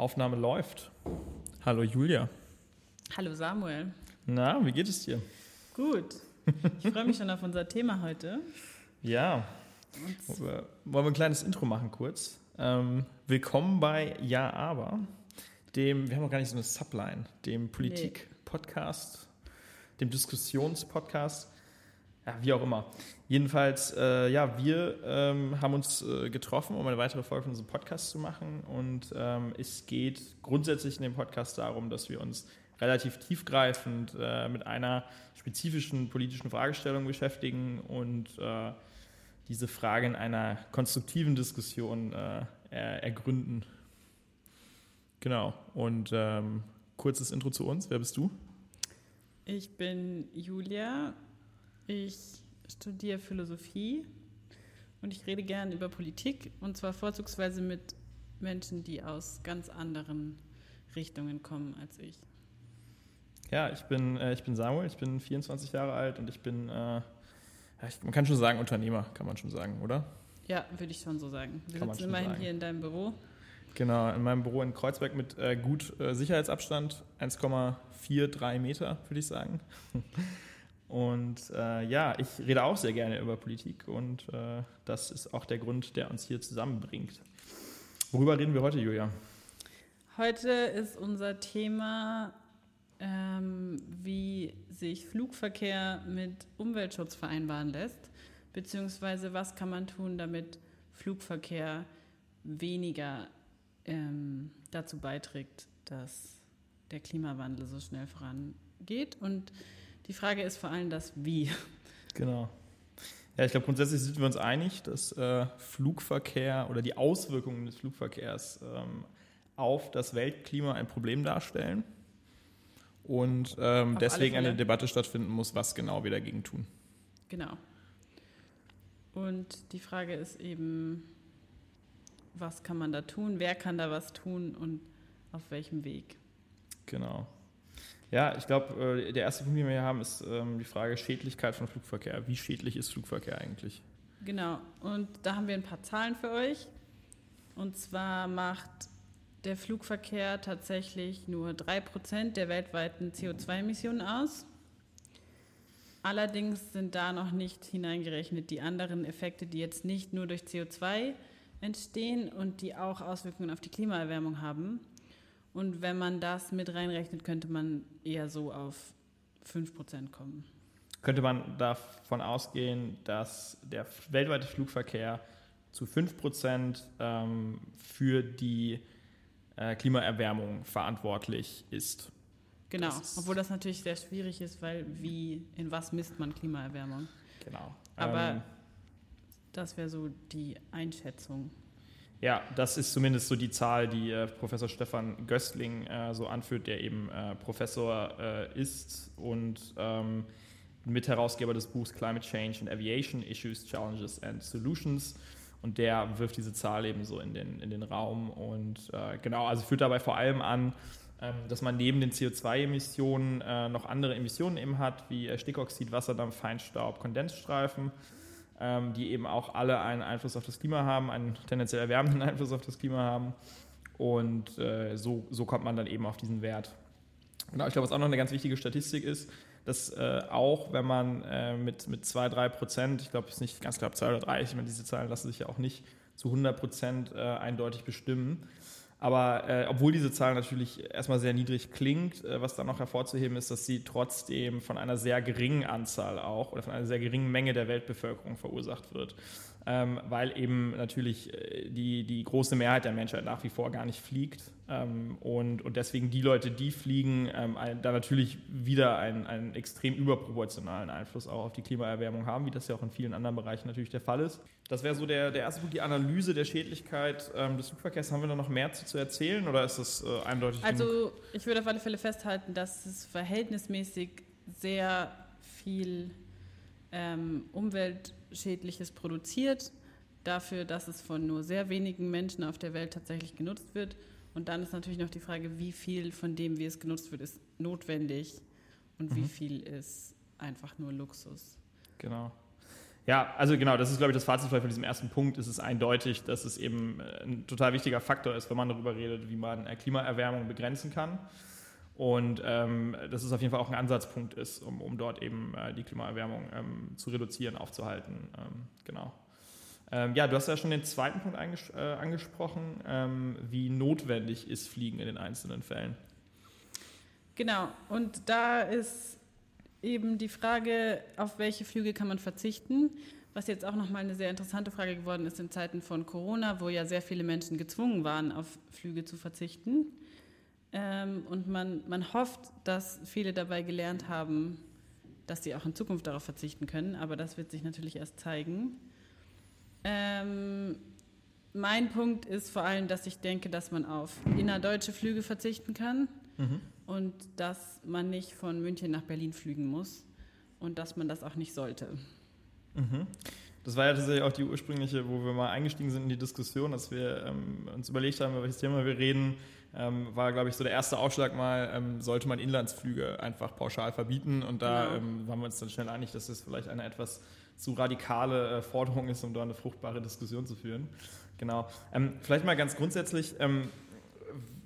Aufnahme läuft. Hallo Julia. Hallo Samuel. Na, wie geht es dir? Gut. Ich freue mich schon auf unser Thema heute. Ja. Wollen wir ein kleines Intro machen kurz? Ähm, willkommen bei Ja, aber, dem, wir haben noch gar nicht so eine Subline, dem Politik-Podcast, dem Diskussions-Podcast. Ja, wie auch immer. Jedenfalls, äh, ja, wir ähm, haben uns äh, getroffen, um eine weitere Folge von unserem Podcast zu machen. Und ähm, es geht grundsätzlich in dem Podcast darum, dass wir uns relativ tiefgreifend äh, mit einer spezifischen politischen Fragestellung beschäftigen und äh, diese Frage in einer konstruktiven Diskussion äh, er, ergründen. Genau. Und ähm, kurzes Intro zu uns. Wer bist du? Ich bin Julia, ich studiere Philosophie und ich rede gerne über Politik und zwar vorzugsweise mit Menschen, die aus ganz anderen Richtungen kommen als ich. Ja, ich bin, äh, ich bin Samuel, ich bin 24 Jahre alt und ich bin, äh, ich, man kann schon sagen, Unternehmer, kann man schon sagen, oder? Ja, würde ich schon so sagen. Wir kann sitzen immerhin sagen. hier in deinem Büro. Genau, in meinem Büro in Kreuzberg mit äh, gut äh, Sicherheitsabstand, 1,43 Meter, würde ich sagen. Und äh, ja, ich rede auch sehr gerne über Politik und äh, das ist auch der Grund, der uns hier zusammenbringt. Worüber reden wir heute, Julia? Heute ist unser Thema, ähm, wie sich Flugverkehr mit Umweltschutz vereinbaren lässt, beziehungsweise was kann man tun, damit Flugverkehr weniger ähm, dazu beiträgt, dass der Klimawandel so schnell vorangeht und die Frage ist vor allem das Wie. Genau. Ja, ich glaube, grundsätzlich sind wir uns einig, dass äh, Flugverkehr oder die Auswirkungen des Flugverkehrs ähm, auf das Weltklima ein Problem darstellen und ähm, deswegen eine Debatte stattfinden muss, was genau wir dagegen tun. Genau. Und die Frage ist eben, was kann man da tun, wer kann da was tun und auf welchem Weg? Genau. Ja, ich glaube, äh, der erste Punkt, den wir hier haben, ist ähm, die Frage Schädlichkeit von Flugverkehr. Wie schädlich ist Flugverkehr eigentlich? Genau, und da haben wir ein paar Zahlen für euch. Und zwar macht der Flugverkehr tatsächlich nur 3% der weltweiten CO2-Emissionen aus. Allerdings sind da noch nicht hineingerechnet die anderen Effekte, die jetzt nicht nur durch CO2 entstehen und die auch Auswirkungen auf die Klimaerwärmung haben. Und wenn man das mit reinrechnet, könnte man eher so auf 5% kommen. Könnte man davon ausgehen, dass der weltweite Flugverkehr zu 5% ähm, für die äh, Klimaerwärmung verantwortlich ist? Genau, das obwohl das natürlich sehr schwierig ist, weil wie, in was misst man Klimaerwärmung? Genau. Aber ähm, das wäre so die Einschätzung. Ja, das ist zumindest so die Zahl, die äh, Professor Stefan Göstling äh, so anführt, der eben äh, Professor äh, ist und ähm, Mitherausgeber des Buchs Climate Change and Aviation Issues, Challenges and Solutions. Und der wirft diese Zahl eben so in den, in den Raum. Und äh, genau, also führt dabei vor allem an, ähm, dass man neben den CO2-Emissionen äh, noch andere Emissionen eben hat, wie Stickoxid, Wasserdampf, Feinstaub, Kondensstreifen ähm, die eben auch alle einen Einfluss auf das Klima haben, einen tendenziell erwärmenden Einfluss auf das Klima haben. Und äh, so, so kommt man dann eben auf diesen Wert. Genau, ich glaube, was auch noch eine ganz wichtige Statistik ist, dass äh, auch wenn man äh, mit, mit 2, 3 Prozent, ich glaube, es ist nicht ganz klar, 2 oder 3, ich meine, diese Zahlen lassen sich ja auch nicht zu 100 Prozent äh, eindeutig bestimmen, aber äh, obwohl diese Zahl natürlich erstmal sehr niedrig klingt, äh, was dann noch hervorzuheben ist, dass sie trotzdem von einer sehr geringen Anzahl auch oder von einer sehr geringen Menge der Weltbevölkerung verursacht wird. Ähm, weil eben natürlich äh, die, die große Mehrheit der Menschheit nach wie vor gar nicht fliegt. Ähm, und, und deswegen die Leute, die fliegen, ähm, ein, da natürlich wieder einen, einen extrem überproportionalen Einfluss auch auf die Klimaerwärmung haben, wie das ja auch in vielen anderen Bereichen natürlich der Fall ist. Das wäre so der, der erste Punkt, die Analyse der Schädlichkeit ähm, des Flugverkehrs. Haben wir da noch mehr zu, zu erzählen oder ist das äh, eindeutig? Also genug? ich würde auf alle Fälle festhalten, dass es verhältnismäßig sehr viel ähm, Umweltschädliches produziert, dafür, dass es von nur sehr wenigen Menschen auf der Welt tatsächlich genutzt wird. Und dann ist natürlich noch die Frage, wie viel von dem, wie es genutzt wird, ist notwendig und mhm. wie viel ist einfach nur Luxus. Genau. Ja, also genau, das ist, glaube ich, das Fazit von diesem ersten Punkt. Es ist eindeutig, dass es eben äh, ein total wichtiger Faktor ist, wenn man darüber redet, wie man äh, Klimaerwärmung begrenzen kann. Und ähm, dass es auf jeden Fall auch ein Ansatzpunkt ist, um, um dort eben äh, die Klimaerwärmung ähm, zu reduzieren, aufzuhalten. Ähm, genau. Ähm, ja, du hast ja schon den zweiten Punkt äh, angesprochen, ähm, wie notwendig ist Fliegen in den einzelnen Fällen. Genau, und da ist eben die Frage, auf welche Flüge kann man verzichten? Was jetzt auch nochmal eine sehr interessante Frage geworden ist in Zeiten von Corona, wo ja sehr viele Menschen gezwungen waren, auf Flüge zu verzichten. Ähm, und man, man hofft, dass viele dabei gelernt haben, dass sie auch in Zukunft darauf verzichten können, aber das wird sich natürlich erst zeigen. Ähm, mein Punkt ist vor allem, dass ich denke, dass man auf innerdeutsche Flüge verzichten kann mhm. und dass man nicht von München nach Berlin fliegen muss und dass man das auch nicht sollte. Mhm. Das war ja tatsächlich auch die ursprüngliche, wo wir mal eingestiegen sind in die Diskussion, dass wir ähm, uns überlegt haben, über welches Thema wir reden ähm, war, glaube ich, so der erste Aufschlag mal, ähm, sollte man Inlandsflüge einfach pauschal verbieten. Und da genau. ähm, waren wir uns dann schnell einig, dass das vielleicht eine etwas zu radikale äh, Forderung ist, um da eine fruchtbare Diskussion zu führen. Genau. Ähm, vielleicht mal ganz grundsätzlich, ähm,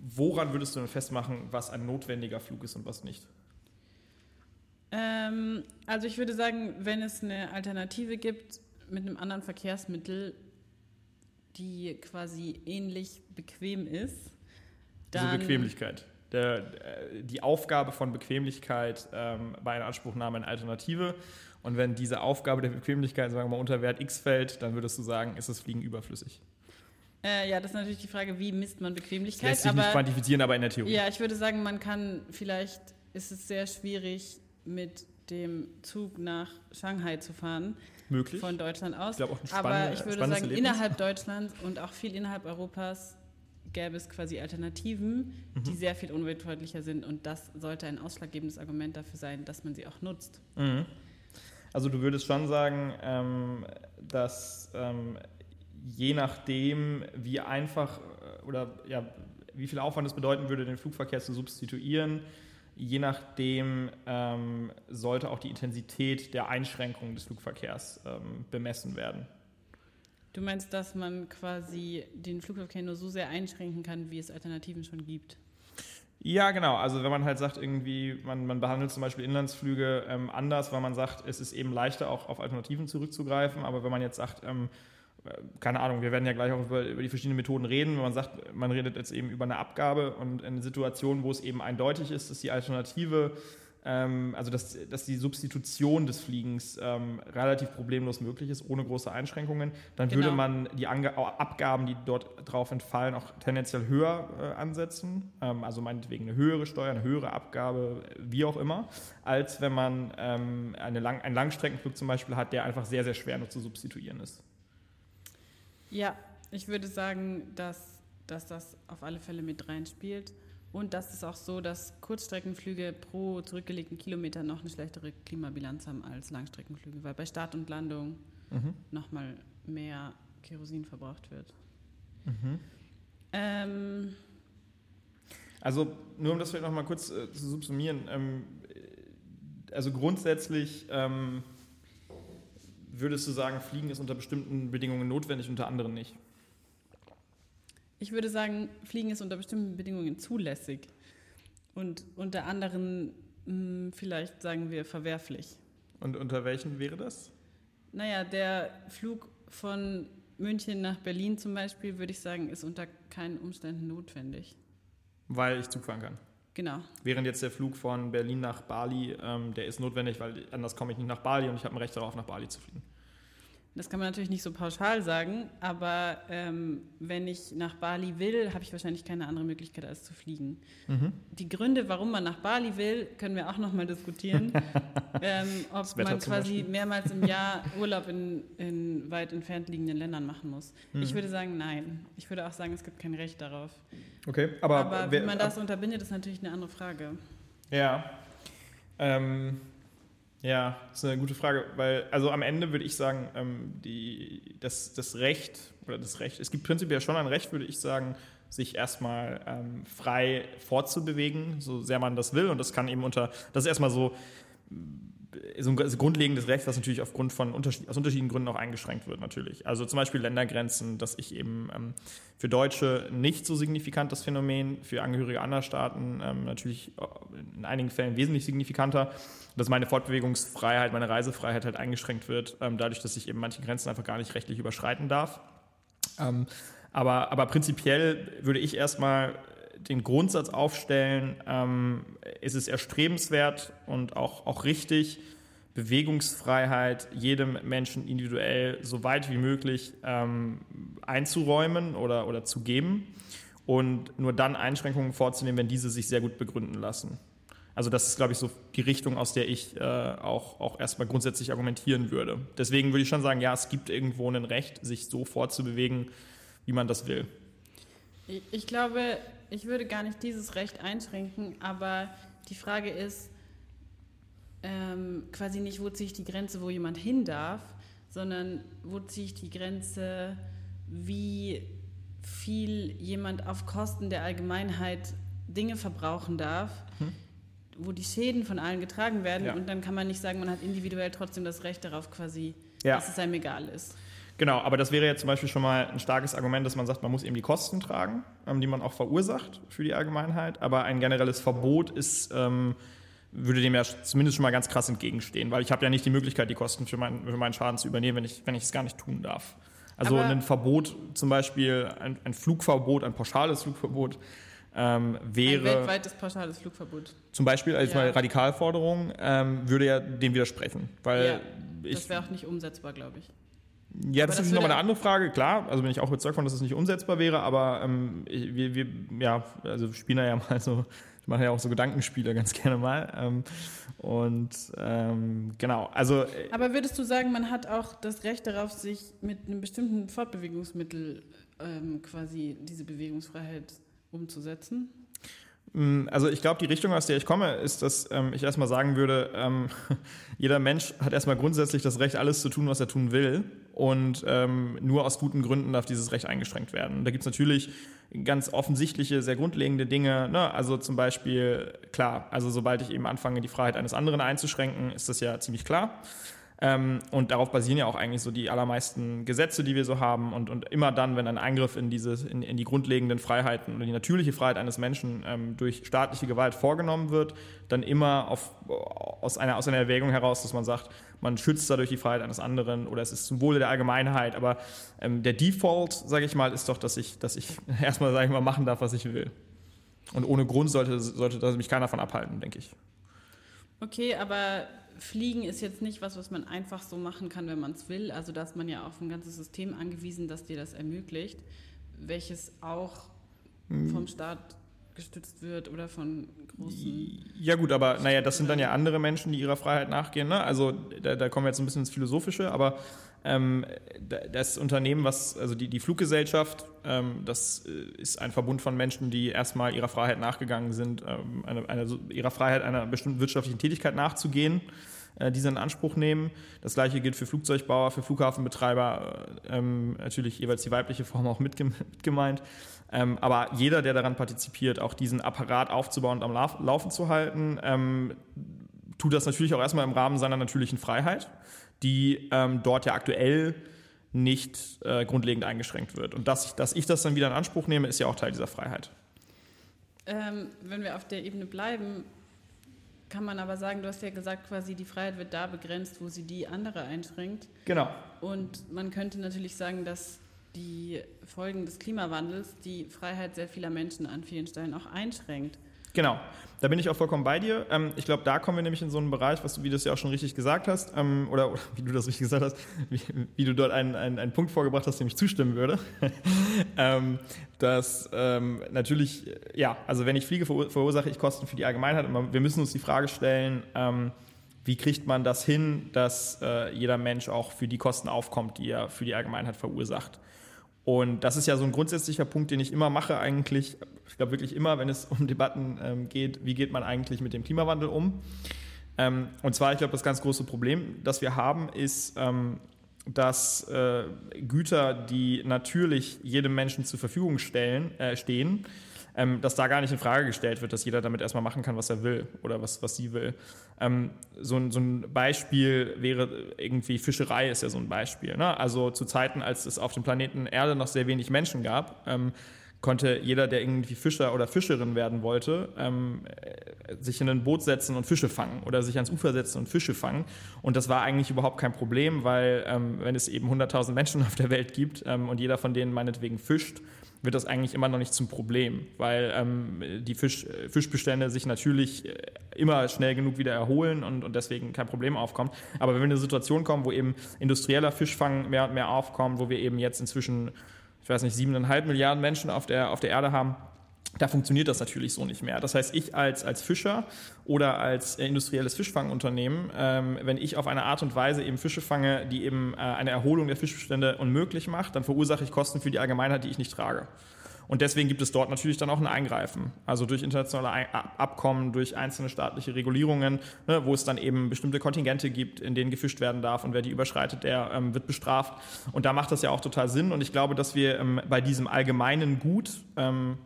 woran würdest du denn festmachen, was ein notwendiger Flug ist und was nicht? Ähm, also ich würde sagen, wenn es eine Alternative gibt mit einem anderen Verkehrsmittel, die quasi ähnlich bequem ist, dann Diese Bequemlichkeit. Der, die Aufgabe von Bequemlichkeit ähm, bei einer Anspruchnahme eine Alternative. Und wenn diese Aufgabe der Bequemlichkeit, sagen wir mal, unter Wert X fällt, dann würdest du sagen, ist das Fliegen überflüssig. Äh, ja, das ist natürlich die Frage, wie misst man Bequemlichkeit. Das lässt sich aber, nicht quantifizieren, aber in der Theorie. Ja, ich würde sagen, man kann vielleicht, ist es sehr schwierig, mit dem Zug nach Shanghai zu fahren. Möglich. Von Deutschland aus. Ich glaube auch ein Aber ich würde sagen, Erlebnis. innerhalb Deutschlands und auch viel innerhalb Europas gäbe es quasi Alternativen, mhm. die sehr viel umweltfreundlicher sind und das sollte ein ausschlaggebendes Argument dafür sein, dass man sie auch nutzt. Mhm. Also du würdest schon sagen, ähm, dass ähm, je nachdem, wie einfach äh, oder ja, wie viel Aufwand es bedeuten würde, den Flugverkehr zu substituieren, je nachdem ähm, sollte auch die Intensität der Einschränkungen des Flugverkehrs ähm, bemessen werden. Du meinst, dass man quasi den Flugverkehr nur so sehr einschränken kann, wie es Alternativen schon gibt? Ja, genau. Also wenn man halt sagt, irgendwie, man, man behandelt zum Beispiel Inlandsflüge ähm, anders, weil man sagt, es ist eben leichter, auch auf Alternativen zurückzugreifen. Aber wenn man jetzt sagt, ähm, äh, keine Ahnung, wir werden ja gleich auch über, über, die verschiedenen Methoden reden. Wenn man sagt, man redet jetzt eben über eine Abgabe und eine Situation, wo es eben eindeutig ist, dass die Alternative ähm, also dass, dass die Substitution des Fliegens ähm, relativ problemlos möglich ist, ohne große Einschränkungen, dann genau. würde man die Ange Abgaben, die dort drauf entfallen, auch tendenziell höher äh, ansetzen, ähm, also meinetwegen eine höhere Steuer, eine höhere Abgabe, wie auch immer, als wenn man ähm, eine Lang einen Langstreckenflug zum Beispiel hat, der einfach sehr, sehr schwer nur zu substituieren ist. Ja, ich würde sagen, dass, dass das auf alle Fälle mit reinspielt. Und das ist auch so, dass Kurzstreckenflüge pro zurückgelegten Kilometer noch eine schlechtere Klimabilanz haben als Langstreckenflüge, weil bei Start und Landung mhm. nochmal mehr Kerosin verbraucht wird. Mhm. Ähm, also nur um das vielleicht nochmal kurz äh, zu subsumieren, ähm, also grundsätzlich ähm, würdest du sagen, Fliegen ist unter bestimmten Bedingungen notwendig, unter anderen nicht? Ich würde sagen, Fliegen ist unter bestimmten Bedingungen zulässig und unter anderen mh, hm, vielleicht sagen wir verwerflich. Und unter welchen wäre das? Naja, der Flug von München nach Berlin zum Beispiel, würde ich sagen, ist unter keinen Umständen notwendig. Weil ich Zug fahren kann. Genau. Während jetzt der Flug von Berlin nach Bali, ähm, der ist notwendig, weil anders komme ich nicht nach Bali und ich habe ein Recht darauf, nach Bali zu fliegen. Das kann man natürlich nicht so pauschal sagen, aber ähm, wenn ich nach Bali will, habe ich wahrscheinlich keine andere Möglichkeit als zu fliegen. Mhm. Die Gründe, warum man nach Bali will, können wir auch nochmal diskutieren. ähm, ob man quasi mehrmals im Jahr Urlaub in, in, weit entfernt liegenden Ländern machen muss. Mhm. Ich würde sagen, nein. Ich würde auch sagen, es gibt kein Recht darauf. Okay, aber, aber wie man das unterbindet, ist natürlich eine andere Frage. Ja. Ähm, ja, das ist eine gute Frage, weil, also am Ende würde ich sagen, ähm, die, das, das Recht, oder das Recht, es gibt prinzipiell schon ein Recht, würde ich sagen, sich erstmal ähm, frei fortzubewegen, so sehr man das will. Und das kann eben unter, das ist erstmal so so ein grundlegendes Recht, was natürlich aufgrund von Unterschied, aus unterschiedlichen Gründen auch eingeschränkt wird, natürlich. Also zum Beispiel Ländergrenzen, dass ich eben ähm, für Deutsche nicht so signifikant das Phänomen, für Angehörige anderer Staaten ähm, natürlich in einigen Fällen wesentlich signifikanter, dass meine Fortbewegungsfreiheit, meine Reisefreiheit halt eingeschränkt wird, ähm, dadurch, dass ich eben manche Grenzen einfach gar nicht rechtlich überschreiten darf. Ähm, aber, aber prinzipiell würde ich erstmal den Grundsatz aufstellen, ähm, ist es erstrebenswert und auch, auch richtig, Bewegungsfreiheit jedem Menschen individuell so weit wie möglich ähm, einzuräumen oder, oder zu geben und nur dann Einschränkungen vorzunehmen, wenn diese sich sehr gut begründen lassen. Also das ist, glaube ich, so die Richtung, aus der ich äh, auch, auch erstmal grundsätzlich argumentieren würde. Deswegen würde ich schon sagen, ja, es gibt irgendwo ein Recht, sich so fortzubewegen, wie man das will. Ich glaube, ich würde gar nicht dieses Recht einschränken, aber die Frage ist ähm, quasi nicht, wo ziehe ich die Grenze, wo jemand hin darf, sondern wo ziehe ich die Grenze, wie viel jemand auf Kosten der Allgemeinheit Dinge verbrauchen darf, hm. wo die Schäden von allen getragen werden. Ja. Und dann kann man nicht sagen, man hat individuell trotzdem das Recht darauf quasi, ja. dass es einem egal ist. Genau, aber das wäre jetzt zum Beispiel schon mal ein starkes Argument, dass man sagt, man muss eben die Kosten tragen, ähm, die man auch verursacht für die Allgemeinheit. Aber ein generelles Verbot ist, ähm, würde dem ja zumindest schon mal ganz krass entgegenstehen, weil ich habe ja nicht die Möglichkeit, die Kosten für, mein, für meinen Schaden zu übernehmen, wenn ich, wenn ich es gar nicht tun darf. Also aber ein Verbot, zum Beispiel ein, ein Flugverbot, ein pauschales Flugverbot, ähm, wäre. Ein weltweites pauschales Flugverbot. Zum Beispiel als ja. mal Radikalforderung ähm, würde ja dem widersprechen. Weil ja, das wäre auch nicht umsetzbar, glaube ich. Ja, das, das ist nochmal eine andere Frage. Klar, also bin ich auch überzeugt von, dass es das nicht umsetzbar wäre, aber ähm, wir, wir, ja, also spielen ja mal so, ich mache ja auch so Gedankenspiele ganz gerne mal. Ähm, und ähm, genau, also. Äh, aber würdest du sagen, man hat auch das Recht darauf, sich mit einem bestimmten Fortbewegungsmittel ähm, quasi diese Bewegungsfreiheit umzusetzen? Mm, also ich glaube, die Richtung, aus der ich komme, ist, dass ähm, ich erstmal sagen würde, ähm, jeder Mensch hat erstmal grundsätzlich das Recht, alles zu tun, was er tun will. Und ähm, nur aus guten Gründen darf dieses Recht eingeschränkt werden. Da gibt es natürlich ganz offensichtliche, sehr grundlegende Dinge. Ne? Also zum Beispiel, klar, also sobald ich eben anfange, die Freiheit eines anderen einzuschränken, ist das ja ziemlich klar. Ähm, und darauf basieren ja auch eigentlich so die allermeisten Gesetze, die wir so haben. Und, und immer dann, wenn ein Eingriff in, dieses, in, in die grundlegenden Freiheiten oder die natürliche Freiheit eines Menschen ähm, durch staatliche Gewalt vorgenommen wird, dann immer auf, aus, einer, aus einer Erwägung heraus, dass man sagt, man schützt dadurch die Freiheit eines anderen oder es ist zum Wohle der Allgemeinheit. Aber ähm, der Default, sage ich mal, ist doch, dass ich, dass ich erstmal, sage ich mal, machen darf, was ich will. Und ohne Grund sollte, sollte mich keiner davon abhalten, denke ich. Okay, aber Fliegen ist jetzt nicht was, was man einfach so machen kann, wenn man es will. Also da ist man ja auf ein ganzes System angewiesen, das dir das ermöglicht, welches auch hm. vom Staat gestützt wird oder von großen. Ja gut, aber naja, das sind dann ja andere Menschen, die ihrer Freiheit nachgehen. Ne? Also da, da kommen wir jetzt ein bisschen ins Philosophische, aber ähm, das Unternehmen, was, also die, die Fluggesellschaft, ähm, das äh, ist ein Verbund von Menschen, die erstmal ihrer Freiheit nachgegangen sind, ähm, eine, eine, ihrer Freiheit einer bestimmten wirtschaftlichen Tätigkeit nachzugehen, äh, diese in Anspruch nehmen. Das gleiche gilt für Flugzeugbauer, für Flughafenbetreiber, äh, ähm, natürlich jeweils die weibliche Form auch mit, mit gemeint. Ähm, aber jeder, der daran partizipiert, auch diesen Apparat aufzubauen und am Laufen zu halten, ähm, tut das natürlich auch erstmal im Rahmen seiner natürlichen Freiheit die ähm, dort ja aktuell nicht äh, grundlegend eingeschränkt wird. Und dass ich, dass ich das dann wieder in Anspruch nehme, ist ja auch Teil dieser Freiheit. Ähm, wenn wir auf der Ebene bleiben, kann man aber sagen, du hast ja gesagt, quasi die Freiheit wird da begrenzt, wo sie die andere einschränkt. Genau. Und man könnte natürlich sagen, dass die Folgen des Klimawandels die Freiheit sehr vieler Menschen an vielen Stellen auch einschränkt. Genau, da bin ich auch vollkommen bei dir. Ähm, ich glaube, da kommen wir nämlich in so einen Bereich, was du, wie du es ja auch schon richtig gesagt hast, ähm, oder, oder, wie du das richtig gesagt hast, wie, wie du dort einen, einen, einen, Punkt vorgebracht hast, dem ich zustimmen würde. ähm, dass ähm, natürlich, ja, also wenn ich fliege, verursache ich Kosten für die Allgemeinheit. Und wir müssen uns die Frage stellen, ähm, wie kriegt man das hin, dass äh, jeder Mensch auch für die Kosten aufkommt, die er für die Allgemeinheit verursacht. Und das ist ja so ein grundsätzlicher Punkt, den ich immer mache eigentlich, ich glaube wirklich immer, wenn es um Debatten ähm, geht, wie geht man eigentlich mit dem Klimawandel um. Ähm, und zwar, ich glaube, das ganz große Problem, das wir haben, ist, ähm, dass äh, Güter, die natürlich jedem Menschen zur Verfügung stellen, äh, stehen, ähm, dass da gar nicht in Frage gestellt wird, dass jeder damit erstmal machen kann, was er will oder was, was sie will. Ähm, so, ein, so ein Beispiel wäre irgendwie Fischerei ist ja so ein Beispiel. Ne? Also zu Zeiten, als es auf dem Planeten Erde noch sehr wenig Menschen gab, ähm, konnte jeder, der irgendwie Fischer oder Fischerin werden wollte, ähm, sich in ein Boot setzen und Fische fangen oder sich ans Ufer setzen und Fische fangen. Und das war eigentlich überhaupt kein Problem, weil ähm, wenn es eben 100.000 Menschen auf der Welt gibt ähm, und jeder von denen meinetwegen fischt, wird das eigentlich immer noch nicht zum Problem, weil ähm, die Fisch, Fischbestände sich natürlich äh, immer schnell genug wieder erholen und, und deswegen kein Problem aufkommt. Aber wenn wir in eine Situation kommen, wo eben industrieller Fischfang mehr und mehr aufkommt, wo wir eben jetzt inzwischen ich weiß nicht, siebeneinhalb Milliarden Menschen auf der, auf der Erde haben, da funktioniert das natürlich so nicht mehr. Das heißt, ich als, als Fischer oder als industrielles Fischfangunternehmen, ähm, wenn ich auf eine Art und Weise eben Fische fange, die eben äh, eine Erholung der Fischbestände unmöglich macht, dann verursache ich Kosten für die Allgemeinheit, die ich nicht trage. Und deswegen gibt es dort natürlich dann auch ein Eingreifen. Also durch internationale Abkommen, durch einzelne staatliche Regulierungen, ne, wo es dann eben bestimmte Kontingente gibt, in denen gefischt werden darf. Und wer die überschreitet, der ähm, wird bestraft. Und da macht das ja auch total Sinn. Und ich glaube, dass wir ähm, bei diesem allgemeinen Gut, ähm,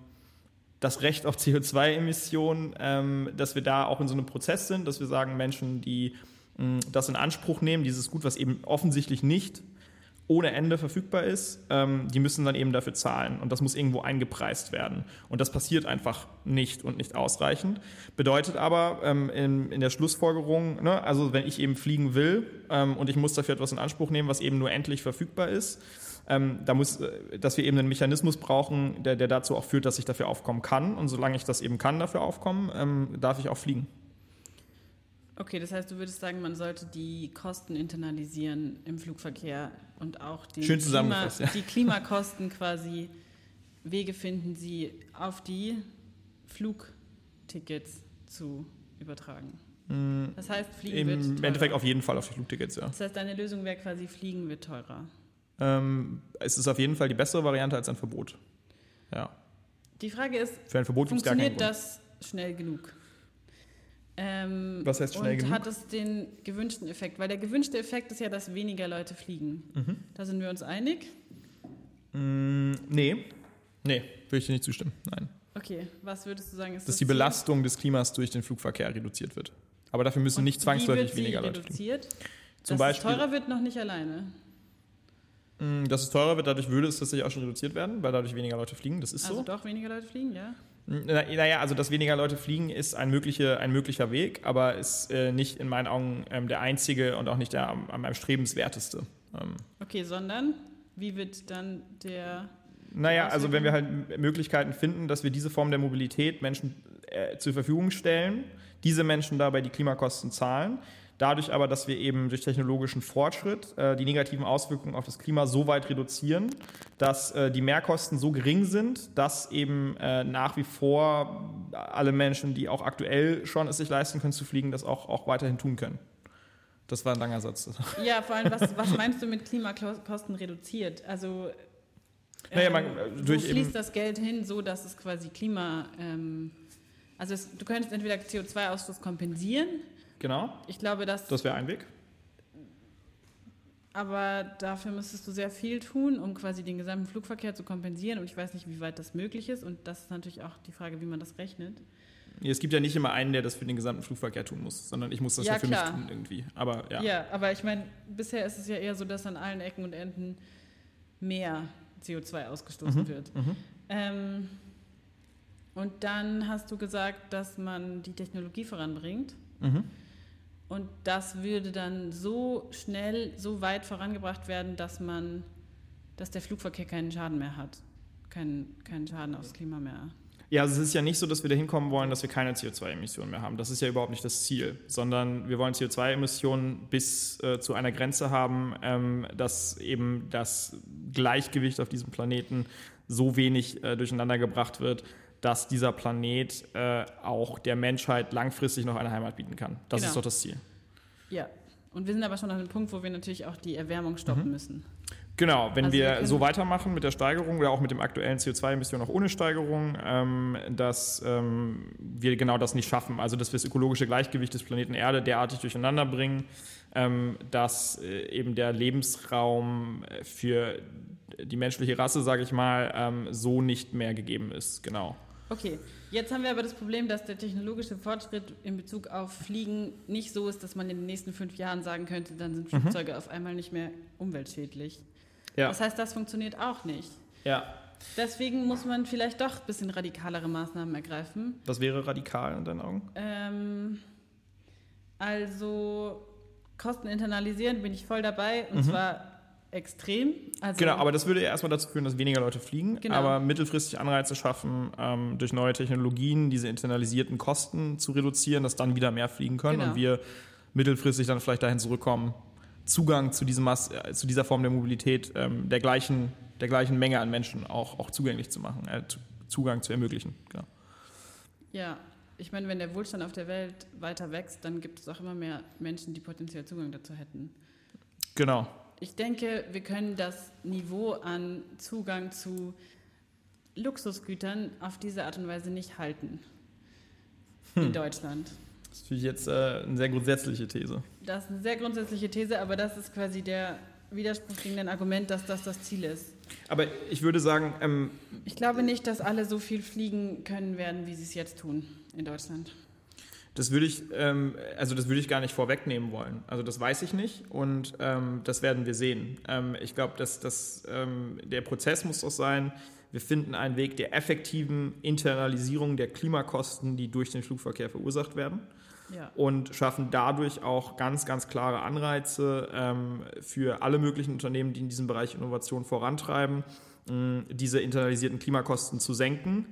das Recht auf CO2-Emissionen, ähm, dass wir da auch in so einem Prozess sind, dass wir sagen, Menschen, die mh, das in Anspruch nehmen, dieses Gut, was eben offensichtlich nicht ohne Ende verfügbar ist, ähm, die müssen dann eben dafür zahlen und das muss irgendwo eingepreist werden. Und das passiert einfach nicht und nicht ausreichend. Bedeutet aber ähm, in, in der Schlussfolgerung, ne, also wenn ich eben fliegen will ähm, und ich muss dafür etwas in Anspruch nehmen, was eben nur endlich verfügbar ist, ähm, da muss, äh, dass wir eben einen Mechanismus brauchen, der, der dazu auch führt, dass ich dafür aufkommen kann. Und solange ich das eben kann, dafür aufkommen, ähm, darf ich auch fliegen. Okay, das heißt, du würdest sagen, man sollte die Kosten internalisieren im Flugverkehr und auch den Schön Klima, ja. die Klimakosten quasi Wege finden, sie auf die Flugtickets zu übertragen. Mm, das heißt, Fliegen Im wird Im Endeffekt auf jeden Fall auf die Flugtickets, ja. Das heißt, deine Lösung wäre quasi, Fliegen wird teurer. Ähm, es ist auf jeden Fall die bessere Variante als ein Verbot. Ja. Die Frage ist, Für ein Verbot funktioniert das schnell genug? Ähm, Was heißt schnell und genug? hat es den gewünschten Effekt? Weil der gewünschte Effekt ist ja, dass weniger Leute fliegen. Mhm. Da sind wir uns einig? Mm, nee. Nee, würde ich dir nicht zustimmen. Nein. Okay, was würdest du sagen? Ist dass das die Belastung des Klimas durch den Flugverkehr reduziert wird. Aber dafür müssen und nicht zwangsläufig weniger Leute reduziert? fliegen. Zum dass Beispiel, es teurer wird noch nicht alleine. Mm, dass es teurer wird, dadurch würde es tatsächlich auch schon reduziert werden, weil dadurch weniger Leute fliegen. Das ist also so. Also doch weniger Leute fliegen, ja. Naja, also dass weniger Leute fliegen, ist ein, mögliche, ein möglicher Weg, aber ist äh, nicht in meinen Augen ähm, der einzige und auch nicht der am, am erstrebenswerteste. Ähm. Okay, sondern wie wird dann der. Naja, also wenn wir halt Möglichkeiten finden, dass wir diese Form der Mobilität Menschen äh, zur Verfügung stellen, diese Menschen dabei die Klimakosten zahlen, Dadurch aber, dass wir eben durch technologischen Fortschritt äh, die negativen Auswirkungen auf das Klima so weit reduzieren, dass äh, die Mehrkosten so gering sind, dass eben äh, nach wie vor alle Menschen, die auch aktuell schon es sich leisten können zu fliegen, das auch, auch weiterhin tun können. Das war ein langer Satz. Ja, vor allem, was, was meinst du mit Klimakosten reduziert? Also naja, man, ähm, wo fließt das Geld hin, so dass es quasi Klima... Ähm, also es, du könntest entweder CO2-Ausstoß kompensieren, Genau. Ich glaube, dass. Das wäre ein Weg. Aber dafür müsstest du sehr viel tun, um quasi den gesamten Flugverkehr zu kompensieren. Und ich weiß nicht, wie weit das möglich ist. Und das ist natürlich auch die Frage, wie man das rechnet. Es gibt ja nicht immer einen, der das für den gesamten Flugverkehr tun muss, sondern ich muss das ja, ja für klar. mich tun irgendwie. Aber ja. Ja, aber ich meine, bisher ist es ja eher so, dass an allen Ecken und Enden mehr CO2 ausgestoßen mhm. wird. Mhm. Ähm, und dann hast du gesagt, dass man die Technologie voranbringt. Mhm. Und das würde dann so schnell, so weit vorangebracht werden, dass man, dass der Flugverkehr keinen Schaden mehr hat. Keinen, keinen Schaden aufs Klima mehr. Ja, also es ist ja nicht so, dass wir dahin kommen wollen, dass wir keine CO2-Emissionen mehr haben. Das ist ja überhaupt nicht das Ziel, sondern wir wollen CO2-Emissionen bis äh, zu einer Grenze haben, ähm, dass eben das Gleichgewicht auf diesem Planeten so wenig äh, durcheinander gebracht wird, dass dieser Planet äh, auch der Menschheit langfristig noch eine Heimat bieten kann. Das genau. ist doch das Ziel. Ja, und wir sind aber schon an einem Punkt, wo wir natürlich auch die Erwärmung stoppen mhm. müssen. Genau, wenn also wir, wir so weitermachen mit der Steigerung oder auch mit dem aktuellen CO2-Emissionen auch ohne Steigerung, ähm, dass ähm, wir genau das nicht schaffen. Also dass wir das ökologische Gleichgewicht des Planeten Erde derartig durcheinander bringen, ähm, dass äh, eben der Lebensraum für die menschliche Rasse, sage ich mal, ähm, so nicht mehr gegeben ist. Genau. Okay, jetzt haben wir aber das Problem, dass der technologische Fortschritt in Bezug auf Fliegen nicht so ist, dass man in den nächsten fünf Jahren sagen könnte, dann sind Mhm. Flugzeuge auf einmal nicht mehr umweltschädlich. Ja. Das heißt, das funktioniert auch nicht. ja. Deswegen muss man vielleicht doch ein bisschen radikalere Maßnahmen ergreifen. Was wäre radikal in deinen Augen? Ähm, also Kosten internalisieren bin ich voll dabei und Mhm. zwar extrem. Also, Genau, aber das würde ja erstmal dazu führen, dass weniger Leute fliegen, Genau. aber mittelfristig Anreize schaffen, ähm, durch neue Technologien diese internalisierten Kosten zu reduzieren, dass dann wieder mehr fliegen können Genau. und wir mittelfristig dann vielleicht dahin zurückkommen, Zugang zu, diesem Mass äh, zu dieser Form der Mobilität ähm, der, gleichen, der gleichen Menge an Menschen auch, auch zugänglich zu machen, äh, zu- Zugang zu ermöglichen. Genau. Ja, ich meine, wenn der Wohlstand auf der Welt weiter wächst, dann gibt es auch immer mehr Menschen, die potenziell Zugang dazu hätten. genau. Ich denke, wir können das Niveau an Zugang zu Luxusgütern auf diese Art und Weise nicht halten Hm. in Deutschland. Das ist natürlich jetzt äh, eine sehr grundsätzliche These. Das ist eine sehr grundsätzliche These, aber das ist quasi der Widerspruch gegen ein Argument, dass das das Ziel ist. Aber ich würde sagen, ähm, Ich glaube nicht, dass alle so viel fliegen können werden, wie sie es jetzt tun in Deutschland. Das würde ich, ähm, also das würde ich gar nicht vorwegnehmen wollen. Also das weiß ich nicht und ähm, das werden wir sehen. Ähm, ich glaube, dass, dass ähm, der Prozess muss doch sein, wir finden einen Weg der effektiven Internalisierung der Klimakosten, die durch den Flugverkehr verursacht werden Ja. und schaffen dadurch auch ganz, ganz klare Anreize ähm, für alle möglichen Unternehmen, die in diesem Bereich Innovation vorantreiben, diese internalisierten Klimakosten zu senken.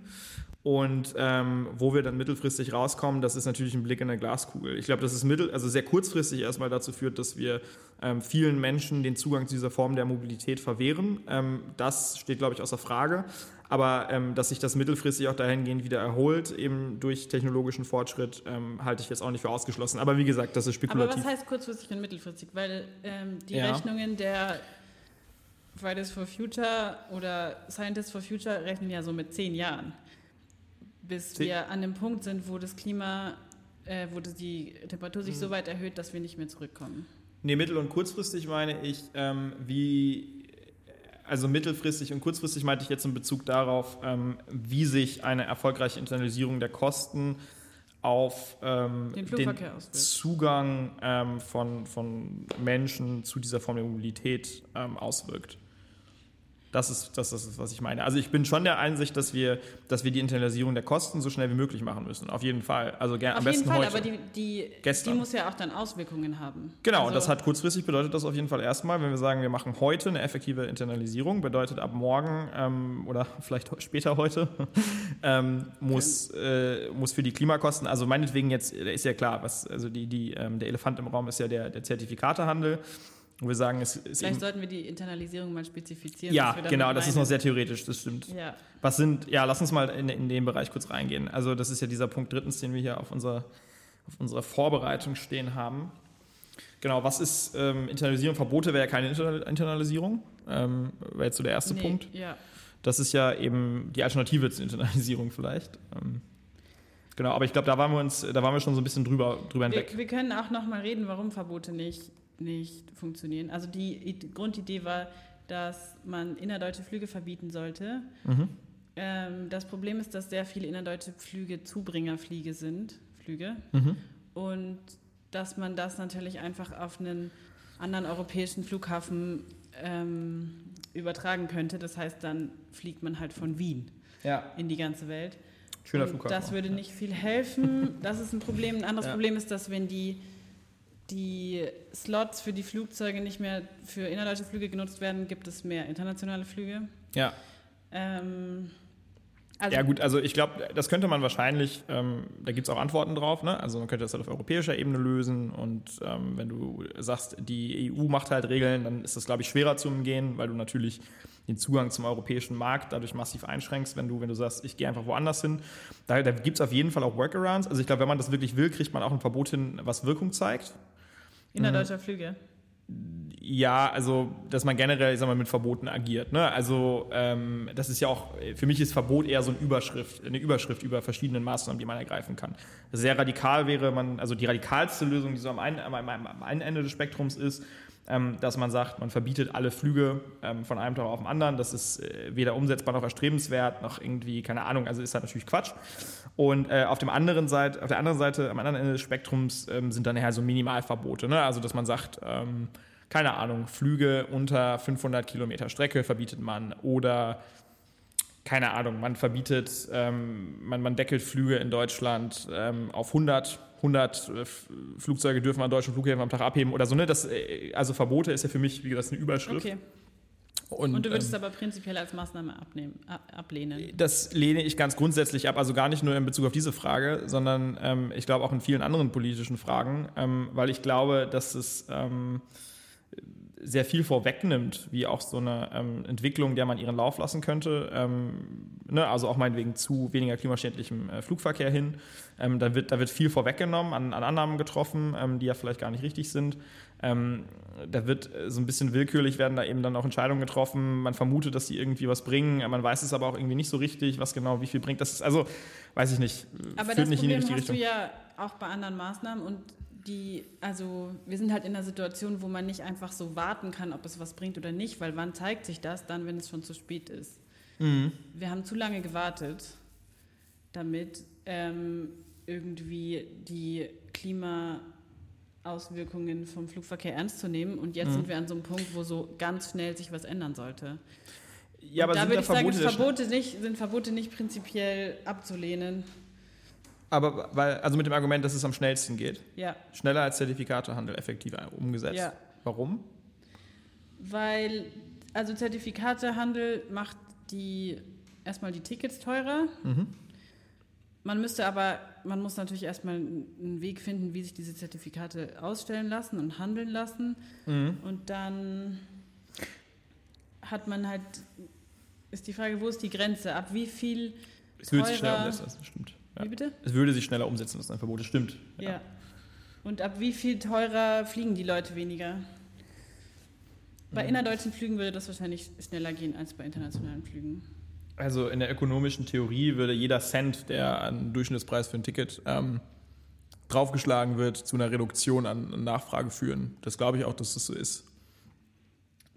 Und ähm, wo wir dann mittelfristig rauskommen, das ist natürlich ein Blick in eine Glaskugel. Ich glaube, dass es mittel, also sehr kurzfristig erstmal dazu führt, dass wir ähm, vielen Menschen den Zugang zu dieser Form der Mobilität verwehren. Ähm, das steht, glaube ich, außer Frage. Aber ähm, dass sich das mittelfristig auch dahingehend wieder erholt, eben durch technologischen Fortschritt, ähm, halte ich jetzt auch nicht für ausgeschlossen. Aber wie gesagt, das ist Aber spekulativ. was heißt kurzfristig und mittelfristig? Weil ähm, die Ja. Rechnungen der Fridays for Future oder Scientists for Future rechnen ja so mit zehn Jahren, bis Zehn- wir an dem Punkt sind, wo das Klima, äh, wo die Temperatur sich Mhm. so weit erhöht, dass wir nicht mehr zurückkommen. Nee, mittel- und kurzfristig meine ich, ähm, wie, also mittelfristig und kurzfristig meinte ich jetzt in Bezug darauf, ähm, wie sich eine erfolgreiche Internalisierung der Kosten auf ähm, Den auswirkt. Zugang ähm, von, von Menschen zu dieser Form der Mobilität ähm, auswirkt. Das ist, das ist, was ich meine. Also ich bin schon der Einsicht, dass wir, dass wir die Internalisierung der Kosten so schnell wie möglich machen müssen. Auf jeden Fall. Also gern, Auf am jeden besten Fall, heute. aber die, die, die muss ja auch dann Auswirkungen haben. Genau, Also, und das hat kurzfristig bedeutet das auf jeden Fall erstmal, wenn wir sagen, wir machen heute eine effektive Internalisierung, bedeutet ab morgen ähm, oder vielleicht später heute ähm, muss, äh, muss für die Klimakosten, also meinetwegen jetzt äh, ist ja klar, was, also die, die, ähm, der Elefant im Raum ist ja der, der Zertifikatehandel. Und wir sagen, es ist Vielleicht sollten wir die Internalisierung mal spezifizieren. ja, wir genau, das ist noch meinen. sehr theoretisch, das stimmt. Ja, Was sind, ja, lass uns mal in, in den Bereich kurz reingehen. Also das ist ja dieser Punkt drittens, den wir hier auf unserer, auf unserer Vorbereitung stehen haben. Genau, was ist ähm, Internalisierung? Verbote wäre ja keine Inter Internalisierung, ähm, wäre jetzt so der erste nee, Punkt. Ja. Das ist ja eben die Alternative zur Internalisierung vielleicht. Ähm, genau, aber ich glaube, da waren wir uns, da waren wir schon so ein bisschen drüber, drüber Wir, hinweg. wir können auch noch mal reden, warum Verbote nicht, nicht funktionieren. Also die Id- Grundidee war, dass man innerdeutsche Flüge verbieten sollte. Mhm. Ähm, das Problem ist, dass sehr viele innerdeutsche Flüge Zubringerflüge sind, Flüge. Mhm. Und dass man das natürlich einfach auf einen anderen europäischen Flughafen ähm, übertragen könnte. Das heißt, dann fliegt man halt von Wien Ja, in die ganze Welt. schöner Und Flughafen. Das auch. würde nicht viel helfen. Das ist ein Problem. Ein anderes Ja. Problem ist, dass wenn die, die Slots für die Flugzeuge nicht mehr für innerdeutsche Flüge genutzt werden, gibt es mehr internationale Flüge. Ja. Ähm, also ja gut, also ich glaube, das könnte man wahrscheinlich, ähm, da gibt es auch Antworten drauf, ne? also man könnte das halt auf europäischer Ebene lösen und ähm, wenn du sagst, die EU macht halt Regeln, dann ist das, glaube ich, schwerer zu umgehen, weil du natürlich den Zugang zum europäischen Markt dadurch massiv einschränkst, wenn du, wenn du sagst, ich gehe einfach woanders hin. Da, da gibt es auf jeden Fall auch Workarounds. Also ich glaube, wenn man das wirklich will, kriegt man auch ein Verbot hin, was Wirkung zeigt. Innerdeutscher Flüge. Ja, also, dass man generell, ich sag mal, mit Verboten agiert. Ne? Also, ähm, das ist ja auch, für mich ist Verbot eher so eine Überschrift, eine Überschrift über verschiedene Maßnahmen, die man ergreifen kann. Sehr radikal wäre man, also die radikalste Lösung, die so am einen, am, am, am einen Ende des Spektrums ist, dass man sagt, man verbietet alle Flüge ähm, von einem Tag auf den anderen. Das ist äh, weder umsetzbar noch erstrebenswert, noch irgendwie, keine Ahnung, also ist halt natürlich Quatsch. Und äh, auf, dem anderen Seite, auf der anderen Seite, am anderen Ende des Spektrums ähm, sind dann nachher so Minimalverbote. Ne? Also, dass man sagt, ähm, keine Ahnung, Flüge unter 500 Kilometer Strecke verbietet man oder keine Ahnung, man verbietet, ähm, man, man deckelt Flüge in Deutschland ähm, auf 100 100 äh, Flugzeuge dürfen an deutschen Flughäfen am Tag abheben oder so. Ne? Das, äh, also Verbote ist ja für mich, wie gesagt, eine Überschrift. Okay. Und, und, du würdest ähm, aber prinzipiell als Maßnahme abnehmen, ablehnen? Das lehne ich ganz grundsätzlich ab, also gar nicht nur in Bezug auf diese Frage, sondern ähm, ich glaube auch in vielen anderen politischen Fragen, ähm, weil ich glaube, dass es ähm, sehr viel vorwegnimmt, wie auch so eine ähm, Entwicklung, der man ihren Lauf lassen könnte. Ähm, ne, also auch meinetwegen zu weniger klimaschädlichem äh, Flugverkehr hin. Ähm, da, wird, da wird viel vorweggenommen, an, an Annahmen getroffen, ähm, die ja vielleicht gar nicht richtig sind. Ähm, da wird äh, so ein bisschen willkürlich werden da eben dann auch Entscheidungen getroffen. Man vermutet, dass sie irgendwie was bringen. Man weiß es aber auch irgendwie nicht so richtig, was genau wie viel bringt. Das ist also, weiß ich nicht. Aber das nicht Problem in die hast Richtung. du ja auch bei anderen Maßnahmen und die, also wir sind halt in einer Situation, wo man nicht einfach so warten kann, ob es was bringt oder nicht, weil wann zeigt sich das? Dann, wenn es schon zu spät ist. Mhm. Wir haben zu lange gewartet, damit ähm, irgendwie die Klimaauswirkungen vom Flugverkehr ernst zu nehmen. Und jetzt mhm. sind wir an so einem Punkt, wo so ganz schnell sich was ändern sollte. Ja, aber da würde ich sagen, Verbote nicht, sind Verbote nicht prinzipiell abzulehnen. Aber weil, also mit dem Argument, dass es am schnellsten geht. Ja. Schneller als Zertifikatehandel effektiv umgesetzt. Ja. Warum? Weil, also Zertifikatehandel macht die erstmal die Tickets teurer. Mhm. Man müsste aber, man muss natürlich erstmal einen Weg finden, wie sich diese Zertifikate ausstellen lassen und handeln lassen. Mhm. Und dann hat man halt, ist die Frage, wo ist die Grenze? Ab wie viel es teurer... Sich schnell umsetzen, das stimmt. Ja. Wie bitte? Es würde sich schneller umsetzen, das ist ein Verbot, das stimmt. Ja. ja. Und ab wie viel teurer fliegen die Leute weniger? Bei mhm. innerdeutschen Flügen würde das wahrscheinlich schneller gehen als bei internationalen Flügen. Also in der ökonomischen Theorie würde jeder Cent, der an Durchschnittspreis für ein Ticket ähm, draufgeschlagen wird, zu einer Reduktion an Nachfrage führen. Das glaube ich auch, dass das so ist.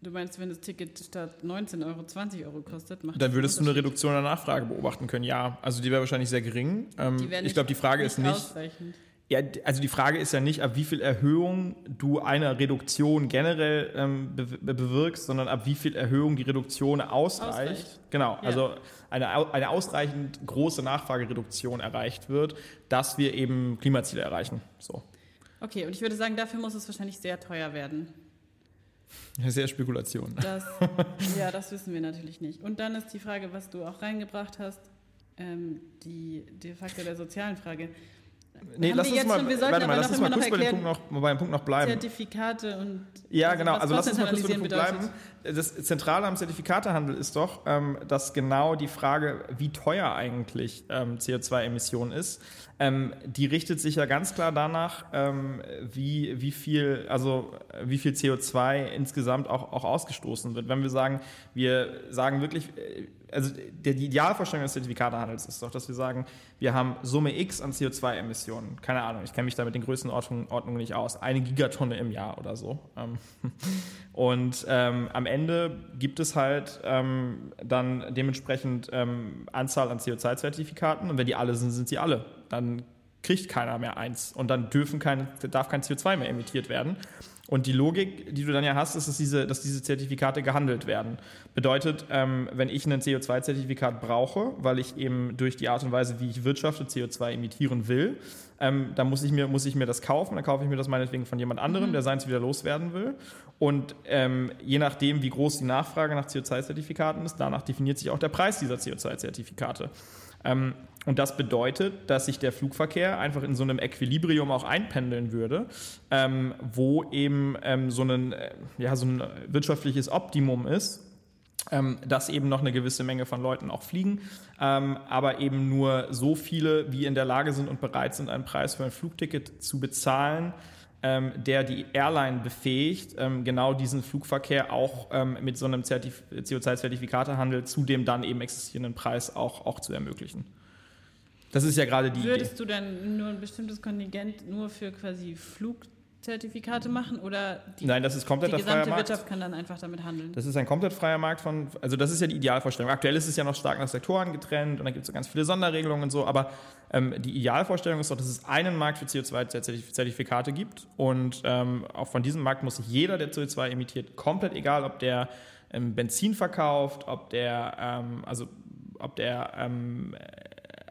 Du meinst, wenn das Ticket statt 19 Euro 20 Euro kostet, macht Dann würdest du eine Reduktion der Nachfrage beobachten können, ja. Also die wäre wahrscheinlich sehr gering. Ähm, ich glaube, die Frage nicht ist nicht. Ja, also die Frage ist ja nicht, ab wie viel Erhöhung du eine Reduktion generell ähm, be bewirkst, sondern ab wie viel Erhöhung die Reduktion ausreicht. ausreicht. Genau, ja. also eine, eine ausreichend große Nachfragereduktion erreicht wird, dass wir eben Klimaziele erreichen. So. Okay, und ich würde sagen, dafür muss es wahrscheinlich sehr teuer werden. Sehr Spekulation. Das, ja, das wissen wir natürlich nicht. Und dann ist die Frage, was du auch reingebracht hast, ähm, die de facto der sozialen Frage. Nee, lass uns mal, schon, warte mal, lass uns mal kurz bei dem, Punkt noch, bei dem Punkt noch bleiben. Zertifikate und. Ja, genau, also lass uns mal kurz bei dem Punkt bleiben. Das Zentrale am Zertifikatehandel ist doch, ähm, dass genau die Frage, wie teuer eigentlich ähm, CO2-Emission ist, ähm, die richtet sich ja ganz klar danach, wie, wie, viel, also, wie viel CO2 insgesamt auch, auch ausgestoßen wird. Wenn wir sagen, wir sagen wirklich, äh, also der, die Idealvorstellung des Zertifikatehandels ist doch, dass wir sagen, wir haben Summe X an CO2-Emissionen. Keine Ahnung, ich kenne mich da mit den Größenordnungen nicht aus. Eine Gigatonne im Jahr oder so. Ähm, und ähm, am Ende gibt es halt ähm, dann dementsprechend ähm, Anzahl an CO2-Zertifikaten und wenn die alle sind, sind sie alle. Dann kriegt keiner mehr eins und dann dürfen keine, darf kein CO2 mehr emittiert werden. Und die Logik, die du dann ja hast, ist, dass diese, dass diese Zertifikate gehandelt werden. Bedeutet, ähm, wenn ich ein CO2-Zertifikat brauche, weil ich eben durch die Art und Weise, wie ich wirtschafte, CO2 emittieren will, ähm, dann muss ich, mir, muss ich mir das kaufen. Dann kaufe ich mir das meinetwegen von jemand anderem, mhm. der seins wieder loswerden will. Und ähm, je nachdem, wie groß die Nachfrage nach CO2-Zertifikaten ist, danach definiert sich auch der Preis dieser CO2-Zertifikate. Ähm, und das bedeutet, dass sich der Flugverkehr einfach in so einem Equilibrium auch einpendeln würde, ähm, wo eben ähm, so, ein, äh, ja, so ein wirtschaftliches Optimum ist, ähm, dass eben noch eine gewisse Menge von Leuten auch fliegen, ähm, aber eben nur so viele, wie in der Lage sind und bereit sind, einen Preis für ein Flugticket zu bezahlen, ähm, der die Airline befähigt, ähm, genau diesen Flugverkehr auch ähm, mit so einem CO2-Zertifikatehandel zu dem dann eben existierenden Preis auch, auch zu ermöglichen. Das ist ja gerade die Würdest Idee. du dann nur ein bestimmtes Kontingent nur für quasi Flug Zertifikate machen oder die, Nein, das ist komplett die gesamte freier Wirtschaft kann dann einfach damit handeln. Das ist ein komplett freier Markt von, also das ist ja die Idealvorstellung. Aktuell ist es ja noch stark nach Sektoren getrennt und da gibt es so ganz viele Sonderregelungen und so, aber ähm, die Idealvorstellung ist doch, dass es einen Markt für CO2-Zertifikate gibt und ähm, auch von diesem Markt muss sich jeder, der CO2 emittiert, komplett egal, ob der ähm, Benzin verkauft, ob der, ähm, also ob der ähm,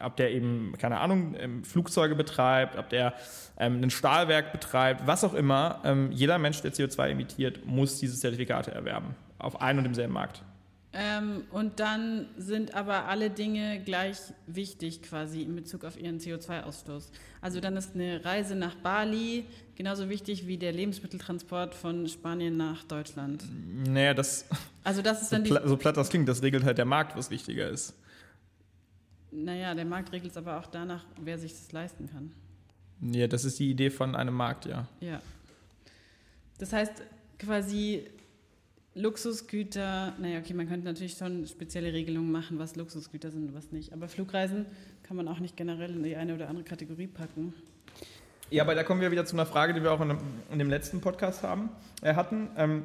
ob der eben, keine Ahnung, ähm, Flugzeuge betreibt, ob der ähm, ein Stahlwerk betreibt, was auch immer. Ähm, jeder Mensch, der CO2 emittiert, muss diese Zertifikate erwerben. Auf einem und demselben Markt. Ähm, und dann sind aber alle Dinge gleich wichtig quasi in Bezug auf ihren CO2-Ausstoß. Also dann ist eine Reise nach Bali genauso wichtig wie der Lebensmitteltransport von Spanien nach Deutschland. Naja, das. Also das ist dann so, pla so platt das klingt, das regelt halt der Markt, was wichtiger ist. Naja, der Markt regelt es aber auch danach, wer sich das leisten kann. Ja, das ist die Idee von einem Markt, ja. Ja. Das heißt, quasi Luxusgüter, naja, okay, man könnte natürlich schon spezielle Regelungen machen, was Luxusgüter sind und was nicht. Aber Flugreisen kann man auch nicht generell in die eine oder andere Kategorie packen. Ja, aber da kommen wir wieder zu einer Frage, die wir auch in dem, letzten Podcast haben, äh, hatten. Ähm,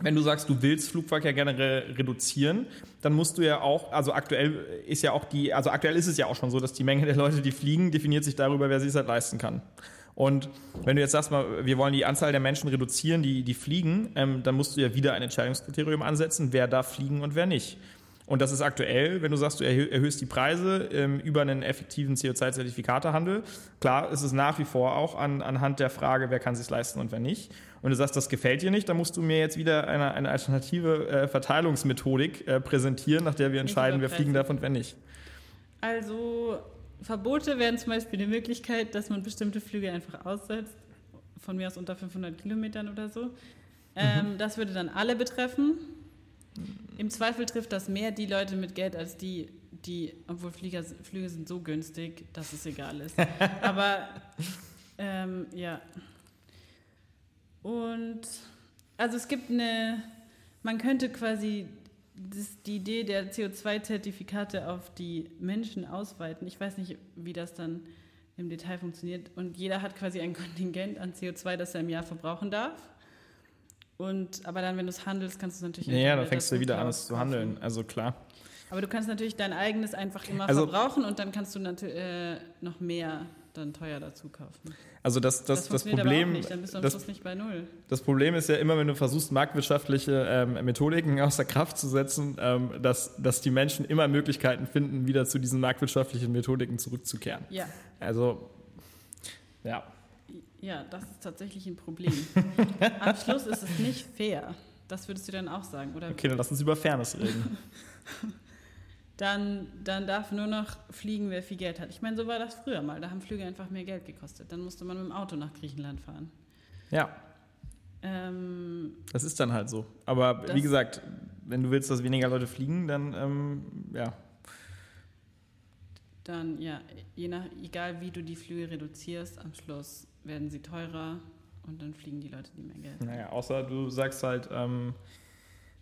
wenn du sagst, du willst Flugverkehr generell reduzieren, dann musst du ja auch, also aktuell ist ja auch die, also aktuell ist es ja auch schon so, dass die Menge der Leute, die fliegen, definiert sich darüber, wer sich das halt leisten kann. Und wenn du jetzt sagst wir wollen die Anzahl der Menschen reduzieren, die, die fliegen, ähm, dann musst du ja wieder ein Entscheidungskriterium ansetzen, wer darf fliegen und wer nicht. Und das ist aktuell, wenn du sagst, du erhöhst die Preise ähm, über einen effektiven CO2-Zertifikatehandel. Klar ist es nach wie vor auch an, anhand der Frage, wer kann sich leisten und wer nicht. Und du sagst, das gefällt dir nicht, dann musst du mir jetzt wieder eine, eine alternative äh, Verteilungsmethodik äh, präsentieren, nach der wir entscheiden, wer fliegen darf und wer nicht. Also Verbote wären zum Beispiel die Möglichkeit, dass man bestimmte Flüge einfach aussetzt, von mir aus unter 500 Kilometern oder so. Ähm, mhm. Das würde dann alle betreffen. Im Zweifel trifft das mehr die Leute mit Geld als die, die, obwohl Flieger, Flüge sind so günstig, dass es egal ist. Aber ähm, ja. Und also es gibt eine, man könnte quasi das, die Idee der CO2-Zertifikate auf die Menschen ausweiten. Ich weiß nicht, wie das dann im Detail funktioniert. Und jeder hat quasi ein Kontingent an CO2, das er im Jahr verbrauchen darf. Und, aber dann, wenn du es handelst, kannst du es natürlich. Ja, dann fängst du wieder an, es zu handeln. Also klar. Aber du kannst natürlich dein eigenes einfach immer also, verbrauchen und dann kannst du natürlich äh, noch mehr dann teuer dazu kaufen. Also das, das, das, das Problem, nicht, dann bist du am das, Schluss nicht bei null. Das Problem ist ja immer, wenn du versuchst, marktwirtschaftliche ähm, Methodiken außer Kraft zu setzen, ähm, dass, dass die Menschen immer Möglichkeiten finden, wieder zu diesen marktwirtschaftlichen Methodiken zurückzukehren. Ja. Also, ja. Ja, das ist tatsächlich ein Problem. Am Schluss ist es nicht fair. Das würdest du dann auch sagen, oder? Okay, dann lass uns über Fairness reden. dann, dann darf nur noch fliegen, wer viel Geld hat. Ich meine, so war das früher mal. Da haben Flüge einfach mehr Geld gekostet. Dann musste man mit dem Auto nach Griechenland fahren. Ja. Ähm, das ist dann halt so. Aber wie gesagt, wenn du willst, dass weniger Leute fliegen, dann ähm, ja, dann ja, je nach, egal wie du die Flüge reduzierst, am Schluss werden sie teurer und dann fliegen die Leute, die mehr Geld haben. Naja, außer du sagst halt, ähm,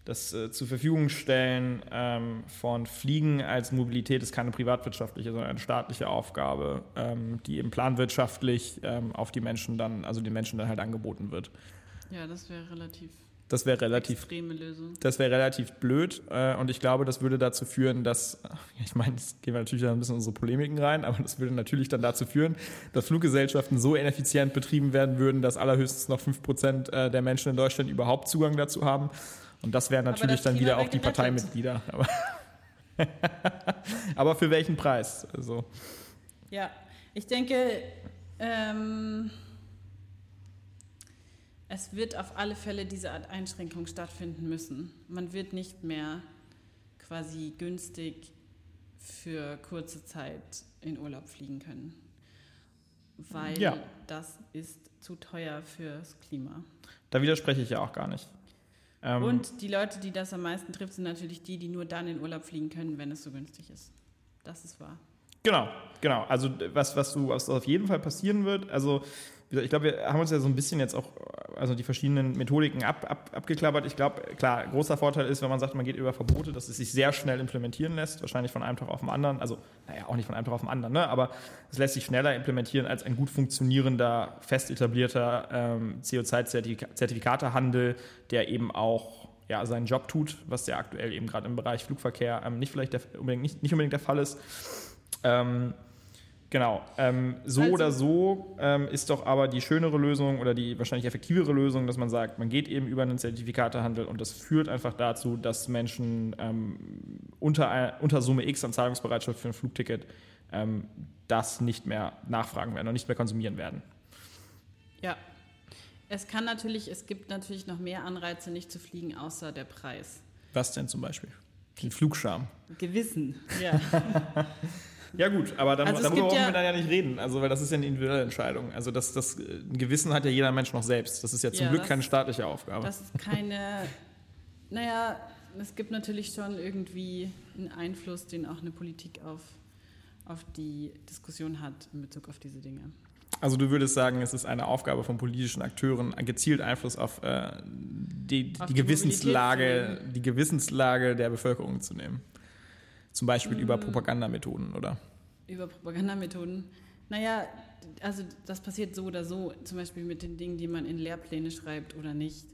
das äh, zur Verfügung stellen ähm, von Fliegen als Mobilität ist keine privatwirtschaftliche, sondern eine staatliche Aufgabe, ähm, die eben planwirtschaftlich ähm, auf die Menschen dann, also den Menschen dann halt angeboten wird. Ja, das wäre relativ das wäre relativ. Das wäre relativ blöd äh, und ich glaube, das würde dazu führen, dass, ich meine, jetzt gehen wir natürlich ein bisschen in unsere Polemiken rein, aber das würde natürlich dann dazu führen, dass Fluggesellschaften so ineffizient betrieben werden würden, dass allerhöchstens noch 5% äh, der Menschen in Deutschland überhaupt Zugang dazu haben. Und das wären natürlich dann wieder auch die Parteimitglieder. Aber, aber für welchen Preis? Also. Ja, ich denke, ähm es wird auf alle Fälle diese Art Einschränkung stattfinden müssen. Man wird nicht mehr quasi günstig für kurze Zeit in Urlaub fliegen können, weil ja. das ist zu teuer fürs Klima. Da widerspreche ich ja auch gar nicht. Ähm Und die Leute, die das am meisten trifft, sind natürlich die, die nur dann in Urlaub fliegen können, wenn es so günstig ist. Das ist wahr. Genau, genau. Also was, was du was auf jeden Fall passieren wird, also ich glaube, wir haben uns ja so ein bisschen jetzt auch, also die verschiedenen Methodiken ab, ab, abgeklappert. Ich glaube, klar, großer Vorteil ist, wenn man sagt, man geht über Verbote, dass es sich sehr schnell implementieren lässt, wahrscheinlich von einem Tag auf den anderen. Also, naja, auch nicht von einem Tag auf den anderen, ne? aber es lässt sich schneller implementieren als ein gut funktionierender, fest etablierter ähm, CO2-Zertifikatehandel, der eben auch ja, seinen Job tut, was ja aktuell eben gerade im Bereich Flugverkehr ähm, nicht vielleicht der, unbedingt, nicht, nicht unbedingt der Fall ist. Ähm, Genau. Ähm, so also, oder so ähm, ist doch aber die schönere Lösung oder die wahrscheinlich effektivere Lösung, dass man sagt, man geht eben über einen Zertifikatehandel und das führt einfach dazu, dass Menschen ähm, unter, unter Summe X an Zahlungsbereitschaft für ein Flugticket ähm, das nicht mehr nachfragen werden und nicht mehr konsumieren werden. Ja. Es kann natürlich, es gibt natürlich noch mehr Anreize, nicht zu fliegen, außer der Preis. Was denn zum Beispiel? Den Flugscham. Gewissen, ja. Ja gut, aber dann, also darüber brauchen ja wir dann ja nicht reden, also weil das ist ja eine individuelle Entscheidung. Also das, das ein Gewissen hat ja jeder Mensch noch selbst. Das ist ja zum ja, Glück das, keine staatliche Aufgabe. Das ist keine, naja, es gibt natürlich schon irgendwie einen Einfluss, den auch eine Politik auf, auf die Diskussion hat in Bezug auf diese Dinge. Also du würdest sagen, es ist eine Aufgabe von politischen Akteuren, gezielt Einfluss auf, äh, die, auf die, die, Gewissenslage, die Gewissenslage der Bevölkerung zu nehmen. Zum Beispiel über Propagandamethoden, oder? Über Propagandamethoden. Naja, also das passiert so oder so, zum Beispiel mit den Dingen, die man in Lehrpläne schreibt oder nicht.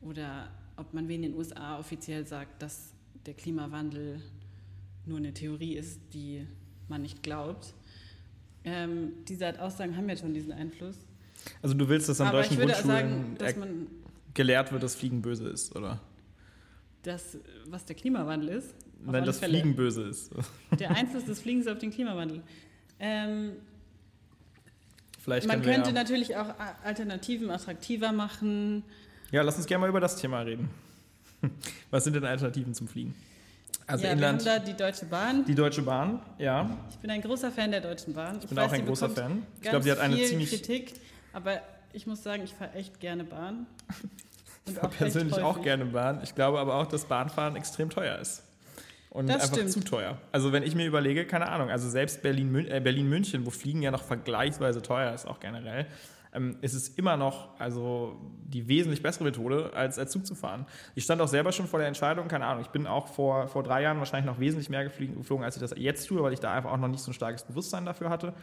Oder ob man wie in den USA offiziell sagt, dass der Klimawandel nur eine Theorie ist, die man nicht glaubt. Ähm, diese Art Aussagen haben ja schon diesen Einfluss. Also du willst, dass an Aber deutschen Grundschulen sagen, gelehrt wird, dass Fliegen böse ist, oder? Das, was der Klimawandel ist? Nein, das Fälle. Fliegen böse ist. Der Einfluss des Fliegens auf den Klimawandel. Ähm, Vielleicht man könnte ja natürlich auch Alternativen attraktiver machen. Ja, lass uns gerne mal über das Thema reden. Was sind denn Alternativen zum Fliegen? Also ja, Inland, wir haben da die Deutsche Bahn. Die Deutsche Bahn, ja. Ich bin ein großer Fan der Deutschen Bahn. Ich, ich bin weiß, auch ein großer Fan. Ich glaube, sie hat eine ziemlich Kritik, aber ich muss sagen, ich fahre echt gerne Bahn. ich fahre persönlich auch gerne Bahn. Ich glaube aber auch, dass Bahnfahren extrem teuer ist und das einfach stimmt. zu teuer. Also wenn ich mir überlege, keine Ahnung, also selbst Berlin-München, äh, Berlin wo Fliegen ja noch vergleichsweise teuer ist, auch generell, ähm, ist es immer noch also die wesentlich bessere Methode, als, als Zug zu fahren. Ich stand auch selber schon vor der Entscheidung, keine Ahnung, ich bin auch vor, vor drei Jahren wahrscheinlich noch wesentlich mehr geflogen, als ich das jetzt tue, weil ich da einfach auch noch nicht so ein starkes Bewusstsein dafür hatte.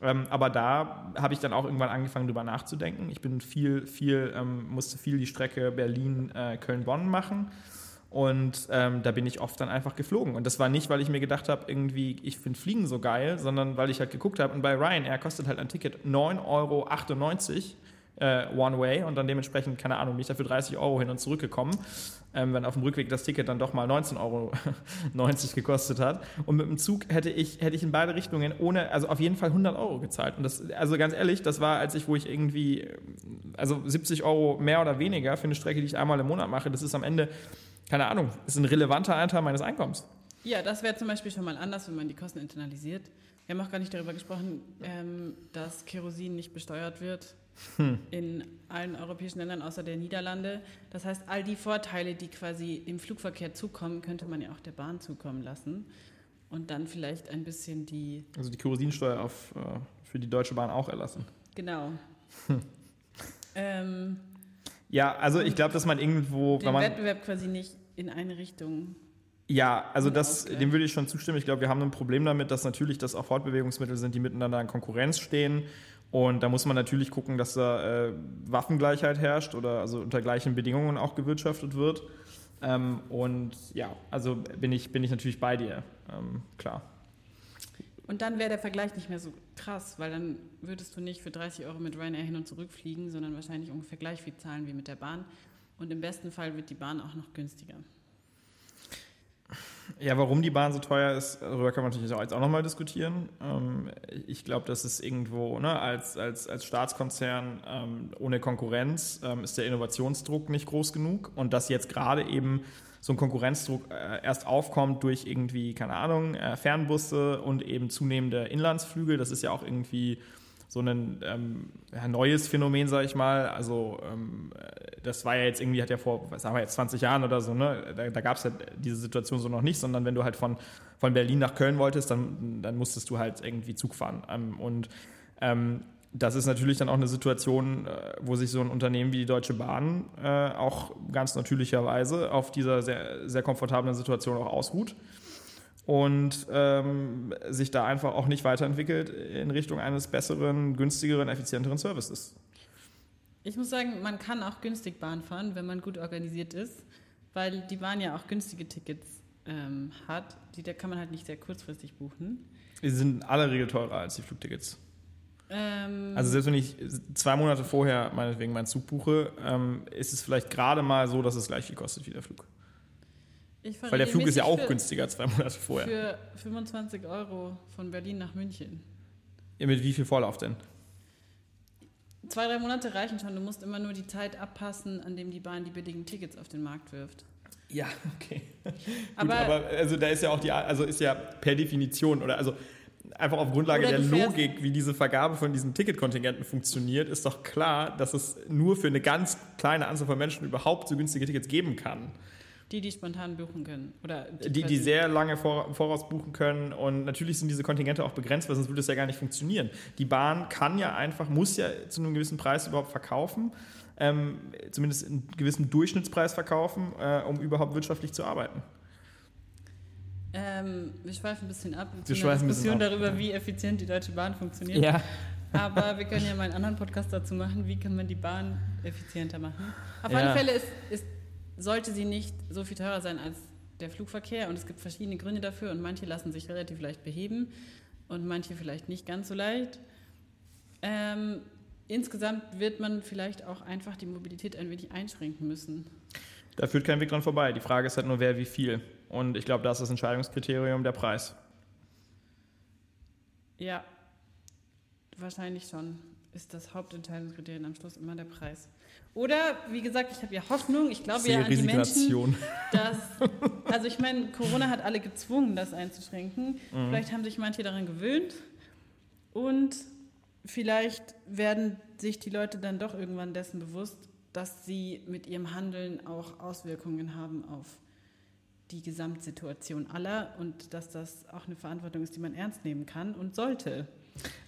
Ähm, aber da habe ich dann auch irgendwann angefangen, drüber nachzudenken. Ich bin viel, viel, ähm, musste viel die Strecke Berlin-Köln-Bonn äh, machen und ähm, da bin ich oft dann einfach geflogen. Und das war nicht, weil ich mir gedacht habe, irgendwie, ich finde Fliegen so geil, sondern weil ich halt geguckt habe. Und bei Ryanair kostet halt ein Ticket 9,98 Euro äh, One Way und dann dementsprechend, keine Ahnung, bin ich dafür 30 Euro hin und zurück gekommen, ähm, wenn auf dem Rückweg das Ticket dann doch mal 19,90 Euro gekostet hat. Und mit dem Zug hätte ich, hätte ich in beide Richtungen ohne, also auf jeden Fall 100 Euro gezahlt. Und das, also ganz ehrlich, das war, als ich, wo ich irgendwie, also 70 Euro mehr oder weniger für eine Strecke, die ich einmal im Monat mache, das ist am Ende keine Ahnung, ist ein relevanter Anteil meines Einkommens. Ja, das wäre zum Beispiel schon mal anders, wenn man die Kosten internalisiert. Wir haben auch gar nicht darüber gesprochen, ähm, dass Kerosin nicht besteuert wird hm. in allen europäischen Ländern außer der Niederlande. Das heißt, all die Vorteile, die quasi dem Flugverkehr zukommen, könnte man ja auch der Bahn zukommen lassen. Und dann vielleicht ein bisschen die. Also die Kerosinsteuer auf, äh, für die Deutsche Bahn auch erlassen. Genau. Hm. Ähm, ja, also ich glaube, dass man irgendwo. Den Wettbewerb quasi nicht in eine Richtung. Ja, also das, dem würde ich schon zustimmen. Ich glaube, wir haben ein Problem damit, dass natürlich das auch Fortbewegungsmittel sind, die miteinander in Konkurrenz stehen. Und da muss man natürlich gucken, dass da äh, Waffengleichheit herrscht oder also unter gleichen Bedingungen auch gewirtschaftet wird. Ähm, und ja, also bin ich, bin ich natürlich bei dir, ähm, klar. Und dann wäre der Vergleich nicht mehr so krass, weil dann würdest du nicht für 30 Euro mit Ryanair hin und zurück fliegen, sondern wahrscheinlich ungefähr gleich viel zahlen wie mit der Bahn. Und im besten Fall wird die Bahn auch noch günstiger. Ja, warum die Bahn so teuer ist, darüber kann man natürlich auch jetzt auch nochmal diskutieren. Ähm, ich glaube, dass es irgendwo ne, als, als, als Staatskonzern ähm, ohne Konkurrenz ähm, ist der Innovationsdruck nicht groß genug und dass jetzt gerade eben so ein Konkurrenzdruck äh, erst aufkommt durch irgendwie, keine Ahnung, äh, Fernbusse und eben zunehmende Inlandsflüge. Das ist ja auch irgendwie so ein ähm, neues Phänomen, sage ich mal. Also ähm, das war ja jetzt irgendwie, hat ja vor, was sagen wir jetzt, 20 Jahren oder so, ne? da, da gab es ja diese Situation so noch nicht, sondern wenn du halt von, von Berlin nach Köln wolltest, dann, dann musstest du halt irgendwie Zug fahren. Ähm, und ähm, das ist natürlich dann auch eine Situation, äh, wo sich so ein Unternehmen wie die Deutsche Bahn äh, auch ganz natürlicherweise auf dieser sehr, sehr komfortablen Situation auch ausruht und ähm, sich da einfach auch nicht weiterentwickelt in Richtung eines besseren, günstigeren, effizienteren Services. Ich muss sagen, man kann auch günstig Bahn fahren, wenn man gut organisiert ist, weil die Bahn ja auch günstige Tickets ähm, hat. Die da kann man halt nicht sehr kurzfristig buchen. Die sind in aller Regel teurer als die Flugtickets. Ähm also selbst wenn ich zwei Monate vorher meinetwegen meinen Zug buche, ähm, ist es vielleicht gerade mal so, dass es gleich viel kostet wie der Flug. Weil der Flug ist ja auch für, günstiger zwei Monate vorher. Für 25 Euro von Berlin nach München. Ja, mit wie viel Vorlauf denn? Zwei, drei Monate reichen schon. Du musst immer nur die Zeit abpassen, an dem die Bahn die billigen Tickets auf den Markt wirft. Ja, okay. Aber, Gut, aber also da ist ja auch die, also ist ja per Definition oder also einfach auf Grundlage der Logik, wie diese Vergabe von diesen Ticketkontingenten funktioniert, ist doch klar, dass es nur für eine ganz kleine Anzahl von Menschen überhaupt so günstige Tickets geben kann. Die, die spontan buchen können. Oder die, die, die sehr lange vor, voraus buchen können. Und natürlich sind diese Kontingente auch begrenzt, weil sonst würde es ja gar nicht funktionieren. Die Bahn kann ja einfach, muss ja zu einem gewissen Preis überhaupt verkaufen. Ähm, zumindest einen gewissen Durchschnittspreis verkaufen, äh, um überhaupt wirtschaftlich zu arbeiten. Ähm, wir schweifen ein bisschen ab. Wir schweifen eine Diskussion darüber, wie effizient die Deutsche Bahn funktioniert. Ja. Aber wir können ja mal einen anderen Podcast dazu machen, wie kann man die Bahn effizienter machen. Auf ja. alle Fälle ist, ist sollte sie nicht so viel teurer sein als der Flugverkehr. Und es gibt verschiedene Gründe dafür und manche lassen sich relativ leicht beheben und manche vielleicht nicht ganz so leicht. Ähm, insgesamt wird man vielleicht auch einfach die Mobilität ein wenig einschränken müssen. Da führt kein Weg dran vorbei. Die Frage ist halt nur, wer wie viel. Und ich glaube, da ist das Entscheidungskriterium der Preis. Ja, wahrscheinlich schon. Ist das Hauptentscheidungskriterium am Schluss immer der Preis. Oder, wie gesagt, ich habe ja Hoffnung, ich glaube ja an die Menschen, dass, also ich meine, Corona hat alle gezwungen, das einzuschränken. Mhm. Vielleicht haben sich manche daran gewöhnt und vielleicht werden sich die Leute dann doch irgendwann dessen bewusst, dass sie mit ihrem Handeln auch Auswirkungen haben auf die Gesamtsituation aller und dass das auch eine Verantwortung ist, die man ernst nehmen kann und sollte.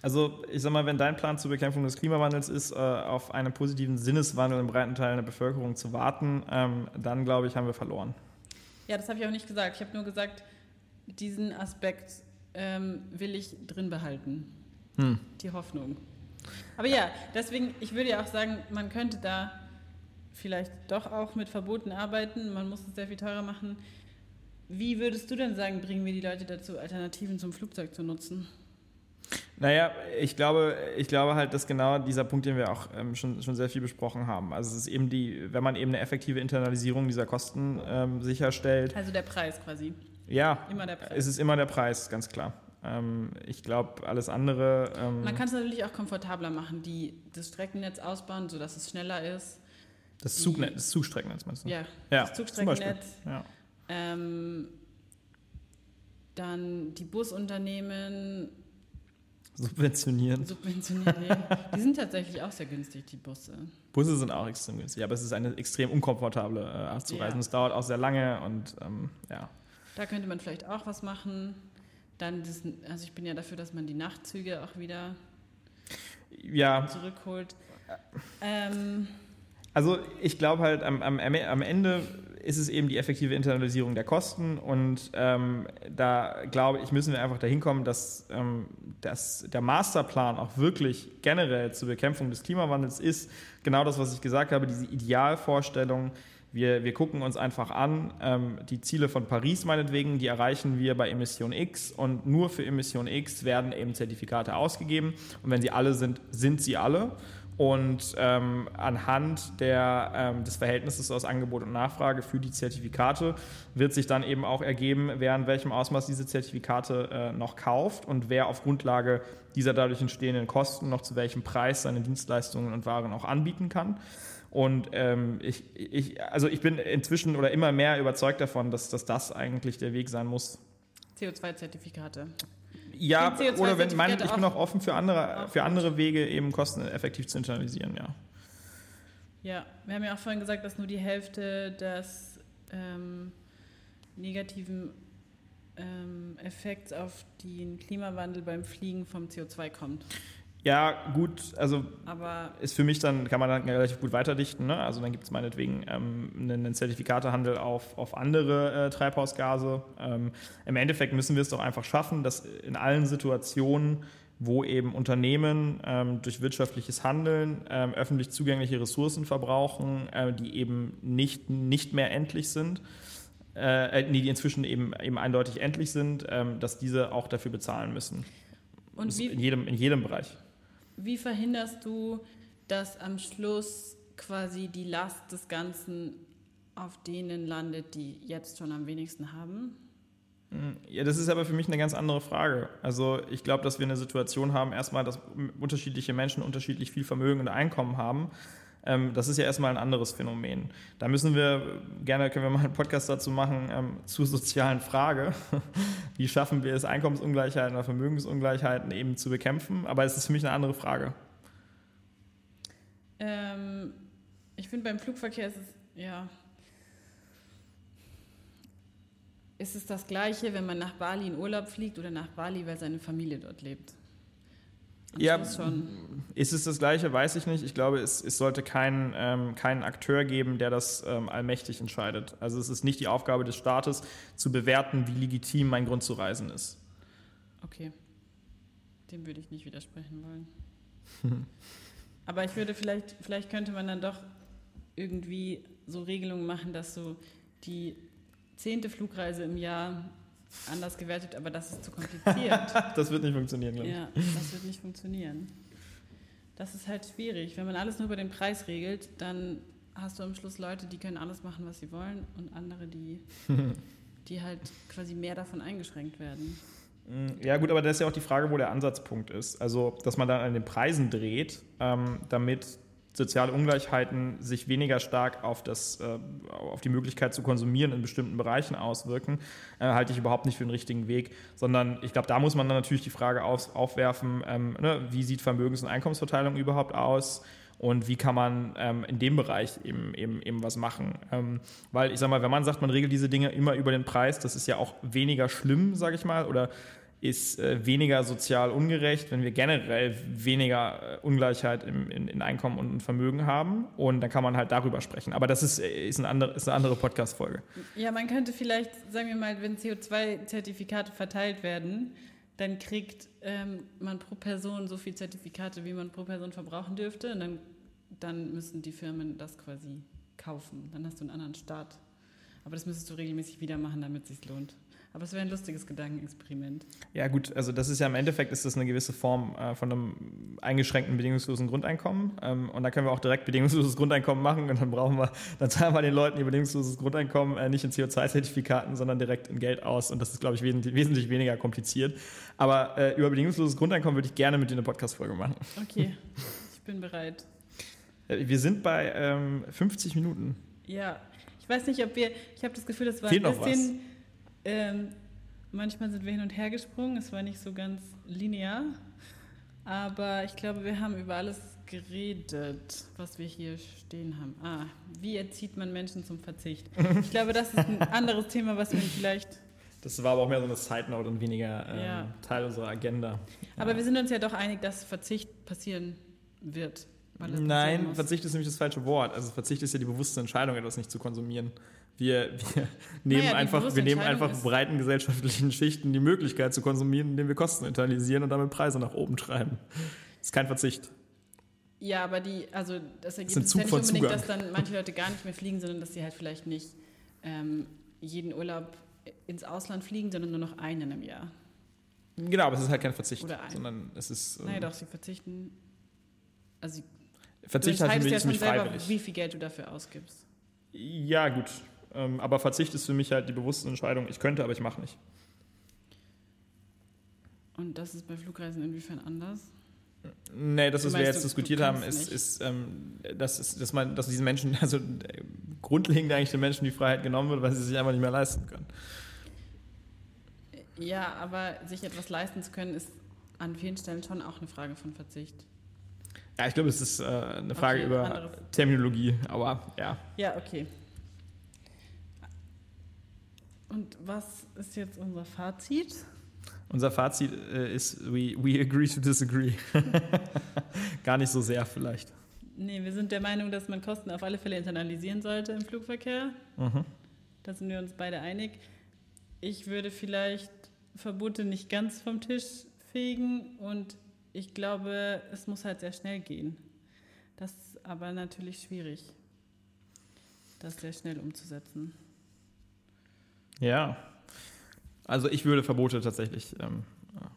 Also ich sag mal, wenn dein Plan zur Bekämpfung des Klimawandels ist, äh, auf einen positiven Sinneswandel in breiten Teilen der Bevölkerung zu warten, ähm, dann glaube ich, haben wir verloren. Ja, das habe ich auch nicht gesagt. Ich habe nur gesagt, diesen Aspekt ähm, will ich drin behalten. Hm. Die Hoffnung. Aber ja, deswegen, ich würde ja auch sagen, man könnte da vielleicht doch auch mit Verboten arbeiten. Man muss es sehr viel teurer machen. Wie würdest du denn sagen, bringen wir die Leute dazu, Alternativen zum Flugzeug zu nutzen? Naja, ich glaube, ich glaube halt, dass genau dieser Punkt, den wir auch ähm, schon, schon sehr viel besprochen haben. Also es ist eben die, wenn man eben eine effektive Internalisierung dieser Kosten ähm, sicherstellt. Also der Preis quasi. Ja, immer der Preis. es ist immer der Preis, ganz klar. Ähm, ich glaube, alles andere. Ähm, man kann es natürlich auch komfortabler machen, die das Streckennetz ausbauen, sodass es schneller ist. Das, Zugnetz, das Zugstreckennetz meinst du? Ja, ja das Zugstreckennetz. Ja. Ähm, dann die Busunternehmen Subventionieren. Subventionieren. Die sind tatsächlich auch sehr günstig, die Busse. Busse sind auch extrem günstig, aber es ist eine extrem unkomfortable äh, Art zu ja. reisen. Es dauert auch sehr lange und ähm, ja. Da könnte man vielleicht auch was machen. Dann, das, also ich bin ja dafür, dass man die Nachtzüge auch wieder ja. zurückholt. Ähm, also ich glaube halt am, am, am Ende ist es eben die effektive Internalisierung der Kosten. Und ähm, da glaube ich, müssen wir einfach dahin kommen, dass, ähm, dass der Masterplan auch wirklich generell zur Bekämpfung des Klimawandels ist. Genau das, was ich gesagt habe, diese Idealvorstellung. Wir, wir gucken uns einfach an, ähm, die Ziele von Paris meinetwegen, die erreichen wir bei Emission X und nur für Emission X werden eben Zertifikate ausgegeben. Und wenn sie alle sind, sind sie alle. Und ähm, anhand der, ähm, des Verhältnisses aus Angebot und Nachfrage für die Zertifikate wird sich dann eben auch ergeben, wer in welchem Ausmaß diese Zertifikate äh, noch kauft und wer auf Grundlage dieser dadurch entstehenden Kosten noch zu welchem Preis seine Dienstleistungen und Waren auch anbieten kann. Und ähm, ich, ich, also ich bin inzwischen oder immer mehr überzeugt davon, dass, dass das eigentlich der Weg sein muss. CO2-Zertifikate. Ja, oder wenn CO2-Zertifikate ich bin auch- offen für andere, auch für gut. andere Wege, eben kosteneffektiv zu internalisieren, ja. Ja, wir haben ja auch vorhin gesagt, dass nur die Hälfte des ähm, negativen ähm, Effekts auf den Klimawandel beim Fliegen vom CO2 kommt. Ja, gut, also Aber ist für mich dann, kann man dann relativ gut weiterdichten. Ne? Also dann gibt es meinetwegen ähm, einen, Zertifikatehandel auf, auf andere äh, Treibhausgase. Ähm, Im Endeffekt müssen wir es doch einfach schaffen, dass in allen Situationen, wo eben Unternehmen ähm, durch wirtschaftliches Handeln ähm, öffentlich zugängliche Ressourcen verbrauchen, äh, die eben nicht, nicht mehr endlich sind, äh, äh, nee, die inzwischen eben, eben eindeutig endlich sind, ähm, dass diese auch dafür bezahlen müssen. und wie, in, jedem, in jedem Bereich. Wie verhinderst du, dass am Schluss quasi die Last des Ganzen auf denen landet, die jetzt schon am wenigsten haben? Ja, das ist aber für mich eine ganz andere Frage. Also ich glaube, dass wir eine Situation haben, erstmal, dass unterschiedliche Menschen unterschiedlich viel Vermögen und Einkommen haben. Ähm, das ist ja erstmal ein anderes Phänomen. Da müssen wir, gerne können wir mal einen Podcast dazu machen, ähm, zur sozialen Frage. Wie schaffen wir es, Einkommensungleichheiten oder Vermögensungleichheiten eben zu bekämpfen? Aber es ist für mich eine andere Frage. Ähm, ich finde, beim Flugverkehr ist es, ja. Ist es das Gleiche, wenn man nach Bali in Urlaub fliegt oder nach Bali, weil seine Familie dort lebt? Ja. Ist es das Gleiche? Weiß ich nicht. Ich glaube, es, es sollte keinen ähm, keinen Akteur geben, der das ähm, allmächtig entscheidet. Also es ist nicht die Aufgabe des Staates, zu bewerten, wie legitim mein Grund zu reisen ist. Okay. Dem würde ich nicht widersprechen wollen. Aber ich würde vielleicht, vielleicht könnte man dann doch irgendwie so Regelungen machen, dass so die zehnte Flugreise im Jahr anders gewertet, aber das ist zu kompliziert. Das wird nicht funktionieren, glaube ich. Ja, das wird nicht funktionieren. Das ist halt schwierig. Wenn man alles nur über den Preis regelt, dann hast du am Schluss Leute, die können alles machen, was sie wollen und andere, die, die halt quasi mehr davon eingeschränkt werden. Mm, Ja gut, aber das ist ja auch die Frage, wo der Ansatzpunkt ist. Also, dass man dann an den Preisen dreht, ähm, damit soziale Ungleichheiten sich weniger stark auf, das, äh, auf die Möglichkeit zu konsumieren in bestimmten Bereichen auswirken, äh, halte ich überhaupt nicht für den richtigen Weg. Sondern ich glaube, da muss man dann natürlich die Frage auf, aufwerfen, ähm, ne, wie sieht Vermögens- und Einkommensverteilung überhaupt aus? Und wie kann man ähm, in dem Bereich eben, eben, eben was machen? Ähm, weil ich sage mal, wenn man sagt, man regelt diese Dinge immer über den Preis, das ist ja auch weniger schlimm, sage ich mal, oder ist äh, weniger sozial ungerecht, wenn wir generell weniger äh, Ungleichheit im, in, in Einkommen und Vermögen haben. Und dann kann man halt darüber sprechen. Aber das ist, äh, ist, ein andere, ist eine andere Podcast-Folge. Ja, man könnte vielleicht, sagen wir mal, wenn CO2-Zertifikate verteilt werden, dann kriegt ähm, man pro Person so viel Zertifikate, wie man pro Person verbrauchen dürfte. Und dann, dann müssen die Firmen das quasi kaufen. Dann hast du einen anderen Start. Aber das müsstest du regelmäßig wieder machen, damit es sich lohnt. Aber es wäre ein lustiges Gedankenexperiment. Ja gut, also das ist ja im Endeffekt ist das eine gewisse Form äh, von einem eingeschränkten bedingungslosen Grundeinkommen. Ähm, und da können wir auch direkt bedingungsloses Grundeinkommen machen und dann brauchen wir, dann zahlen wir den Leuten ihr bedingungsloses Grundeinkommen äh, nicht in CO2-Zertifikaten, sondern direkt in Geld aus. Und das ist, glaube ich, wesentlich, wesentlich weniger kompliziert. Aber äh, über bedingungsloses Grundeinkommen würde ich gerne mit dir eine Podcast-Folge machen. Okay, ich bin bereit. Äh, Wir sind bei ähm, 50 Minuten. Ja, ich weiß nicht, ob wir, ich habe das Gefühl, das war Fehlt ein noch bisschen, ähm, manchmal sind wir hin und her gesprungen, es war nicht so ganz linear, aber ich glaube, wir haben über alles geredet, was wir hier stehen haben. Ah, wie erzieht man Menschen zum Verzicht? Ich glaube, das ist ein anderes Thema, was wir vielleicht, Das war aber auch mehr so eine Side-Note und weniger ähm, Ja. Teil unserer Agenda. aber wir sind uns ja doch einig, dass Verzicht passieren wird. passieren Nein, muss. Verzicht ist nämlich das falsche Wort. Also Verzicht ist ja die bewusste Entscheidung, etwas nicht zu konsumieren. Wir, wir nehmen die einfach, wir nehmen einfach breiten gesellschaftlichen Schichten die Möglichkeit zu konsumieren, indem wir Kosten internalisieren und damit Preise nach oben treiben. Das ist kein Verzicht. Ja, aber die, also das Ergebnis ein ist ja nicht unbedingt, Zugang. dass dann manche Leute gar nicht mehr fliegen, sondern dass sie halt vielleicht nicht ähm, jeden Urlaub ins Ausland fliegen, sondern nur noch einen im Jahr. Genau, aber es ist halt kein Verzicht, Oder ein. sondern es ist. ähm, Naja, doch, sie verzichten. Also sie, Verzicht halt entscheidest ja schon mich selber, freiwillig. wie viel Geld du dafür ausgibst. Ja, gut. Ähm, aber Verzicht ist für mich halt die bewusste Entscheidung. Ich könnte, aber ich mache nicht. Und das ist bei Flugreisen inwiefern anders? Nee, das, was wir jetzt du- diskutiert du haben, ist, ist, ähm, dass, ist dass, man, dass diesen Menschen, also äh, grundlegend eigentlich den Menschen die Freiheit genommen wird, weil sie sich einfach nicht mehr leisten können. Ja, aber sich etwas leisten zu können, ist an vielen Stellen schon auch eine Frage von Verzicht. Ja, ich glaube, es ist äh, eine Frage Okay, über anderes. Terminologie, aber ja. Ja, okay. Und was ist jetzt unser Fazit? Unser Fazit äh, ist, we, we agree to disagree. Gar nicht so sehr vielleicht. Nee, wir sind der Meinung, dass man Kosten auf alle Fälle internalisieren sollte im Flugverkehr. Mhm. Da sind wir uns beide einig. Ich würde vielleicht Verbote nicht ganz vom Tisch fegen und ich glaube, es muss halt sehr schnell gehen. Das ist aber natürlich schwierig, das sehr schnell umzusetzen. Ja. Also ich würde Verbote tatsächlich, ähm,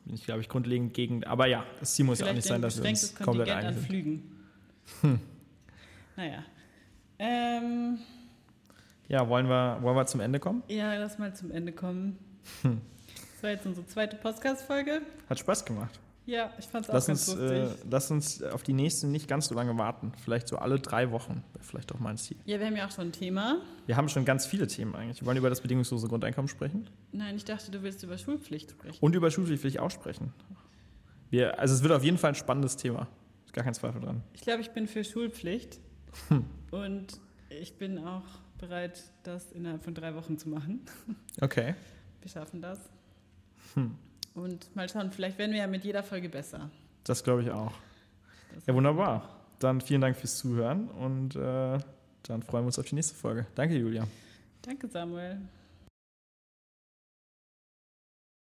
bin ich glaube ich grundlegend gegen, aber ja, das Ziel muss ja auch nicht sein, ein dass wir uns komplett Kontingent an einig sind. Flügen. Hm. Naja. Ähm, Ja, wollen wir, wollen wir zum Ende kommen? ja, lass mal zum Ende kommen. Hm. Das war jetzt unsere zweite Podcast-Folge. Hat Spaß gemacht. Ja, ich fand es auch Lass ganz uns, lustig. äh, lass uns auf die nächste nicht ganz so lange warten. Vielleicht so alle drei Wochen. Wäre vielleicht auch mein Ziel. ja, wir haben ja auch schon ein Thema. Wir haben schon ganz viele Themen eigentlich. Wir wollen über das bedingungslose Grundeinkommen sprechen Nein, ich dachte, du willst über Schulpflicht sprechen. und über Schulpflicht will ich auch sprechen. Wir, also es wird auf jeden Fall ein spannendes Thema. Ist gar kein Zweifel dran. Ich glaube, ich bin für Schulpflicht. Hm. Und ich bin auch bereit, das innerhalb von drei Wochen zu machen. Okay. Wir schaffen das. Hm. Und mal schauen, vielleicht werden wir ja mit jeder Folge besser. Das glaube ich auch. Das Ja, wunderbar. Dann vielen Dank fürs Zuhören und äh, dann freuen wir uns auf die nächste Folge. Danke, Julia. Danke, Samuel.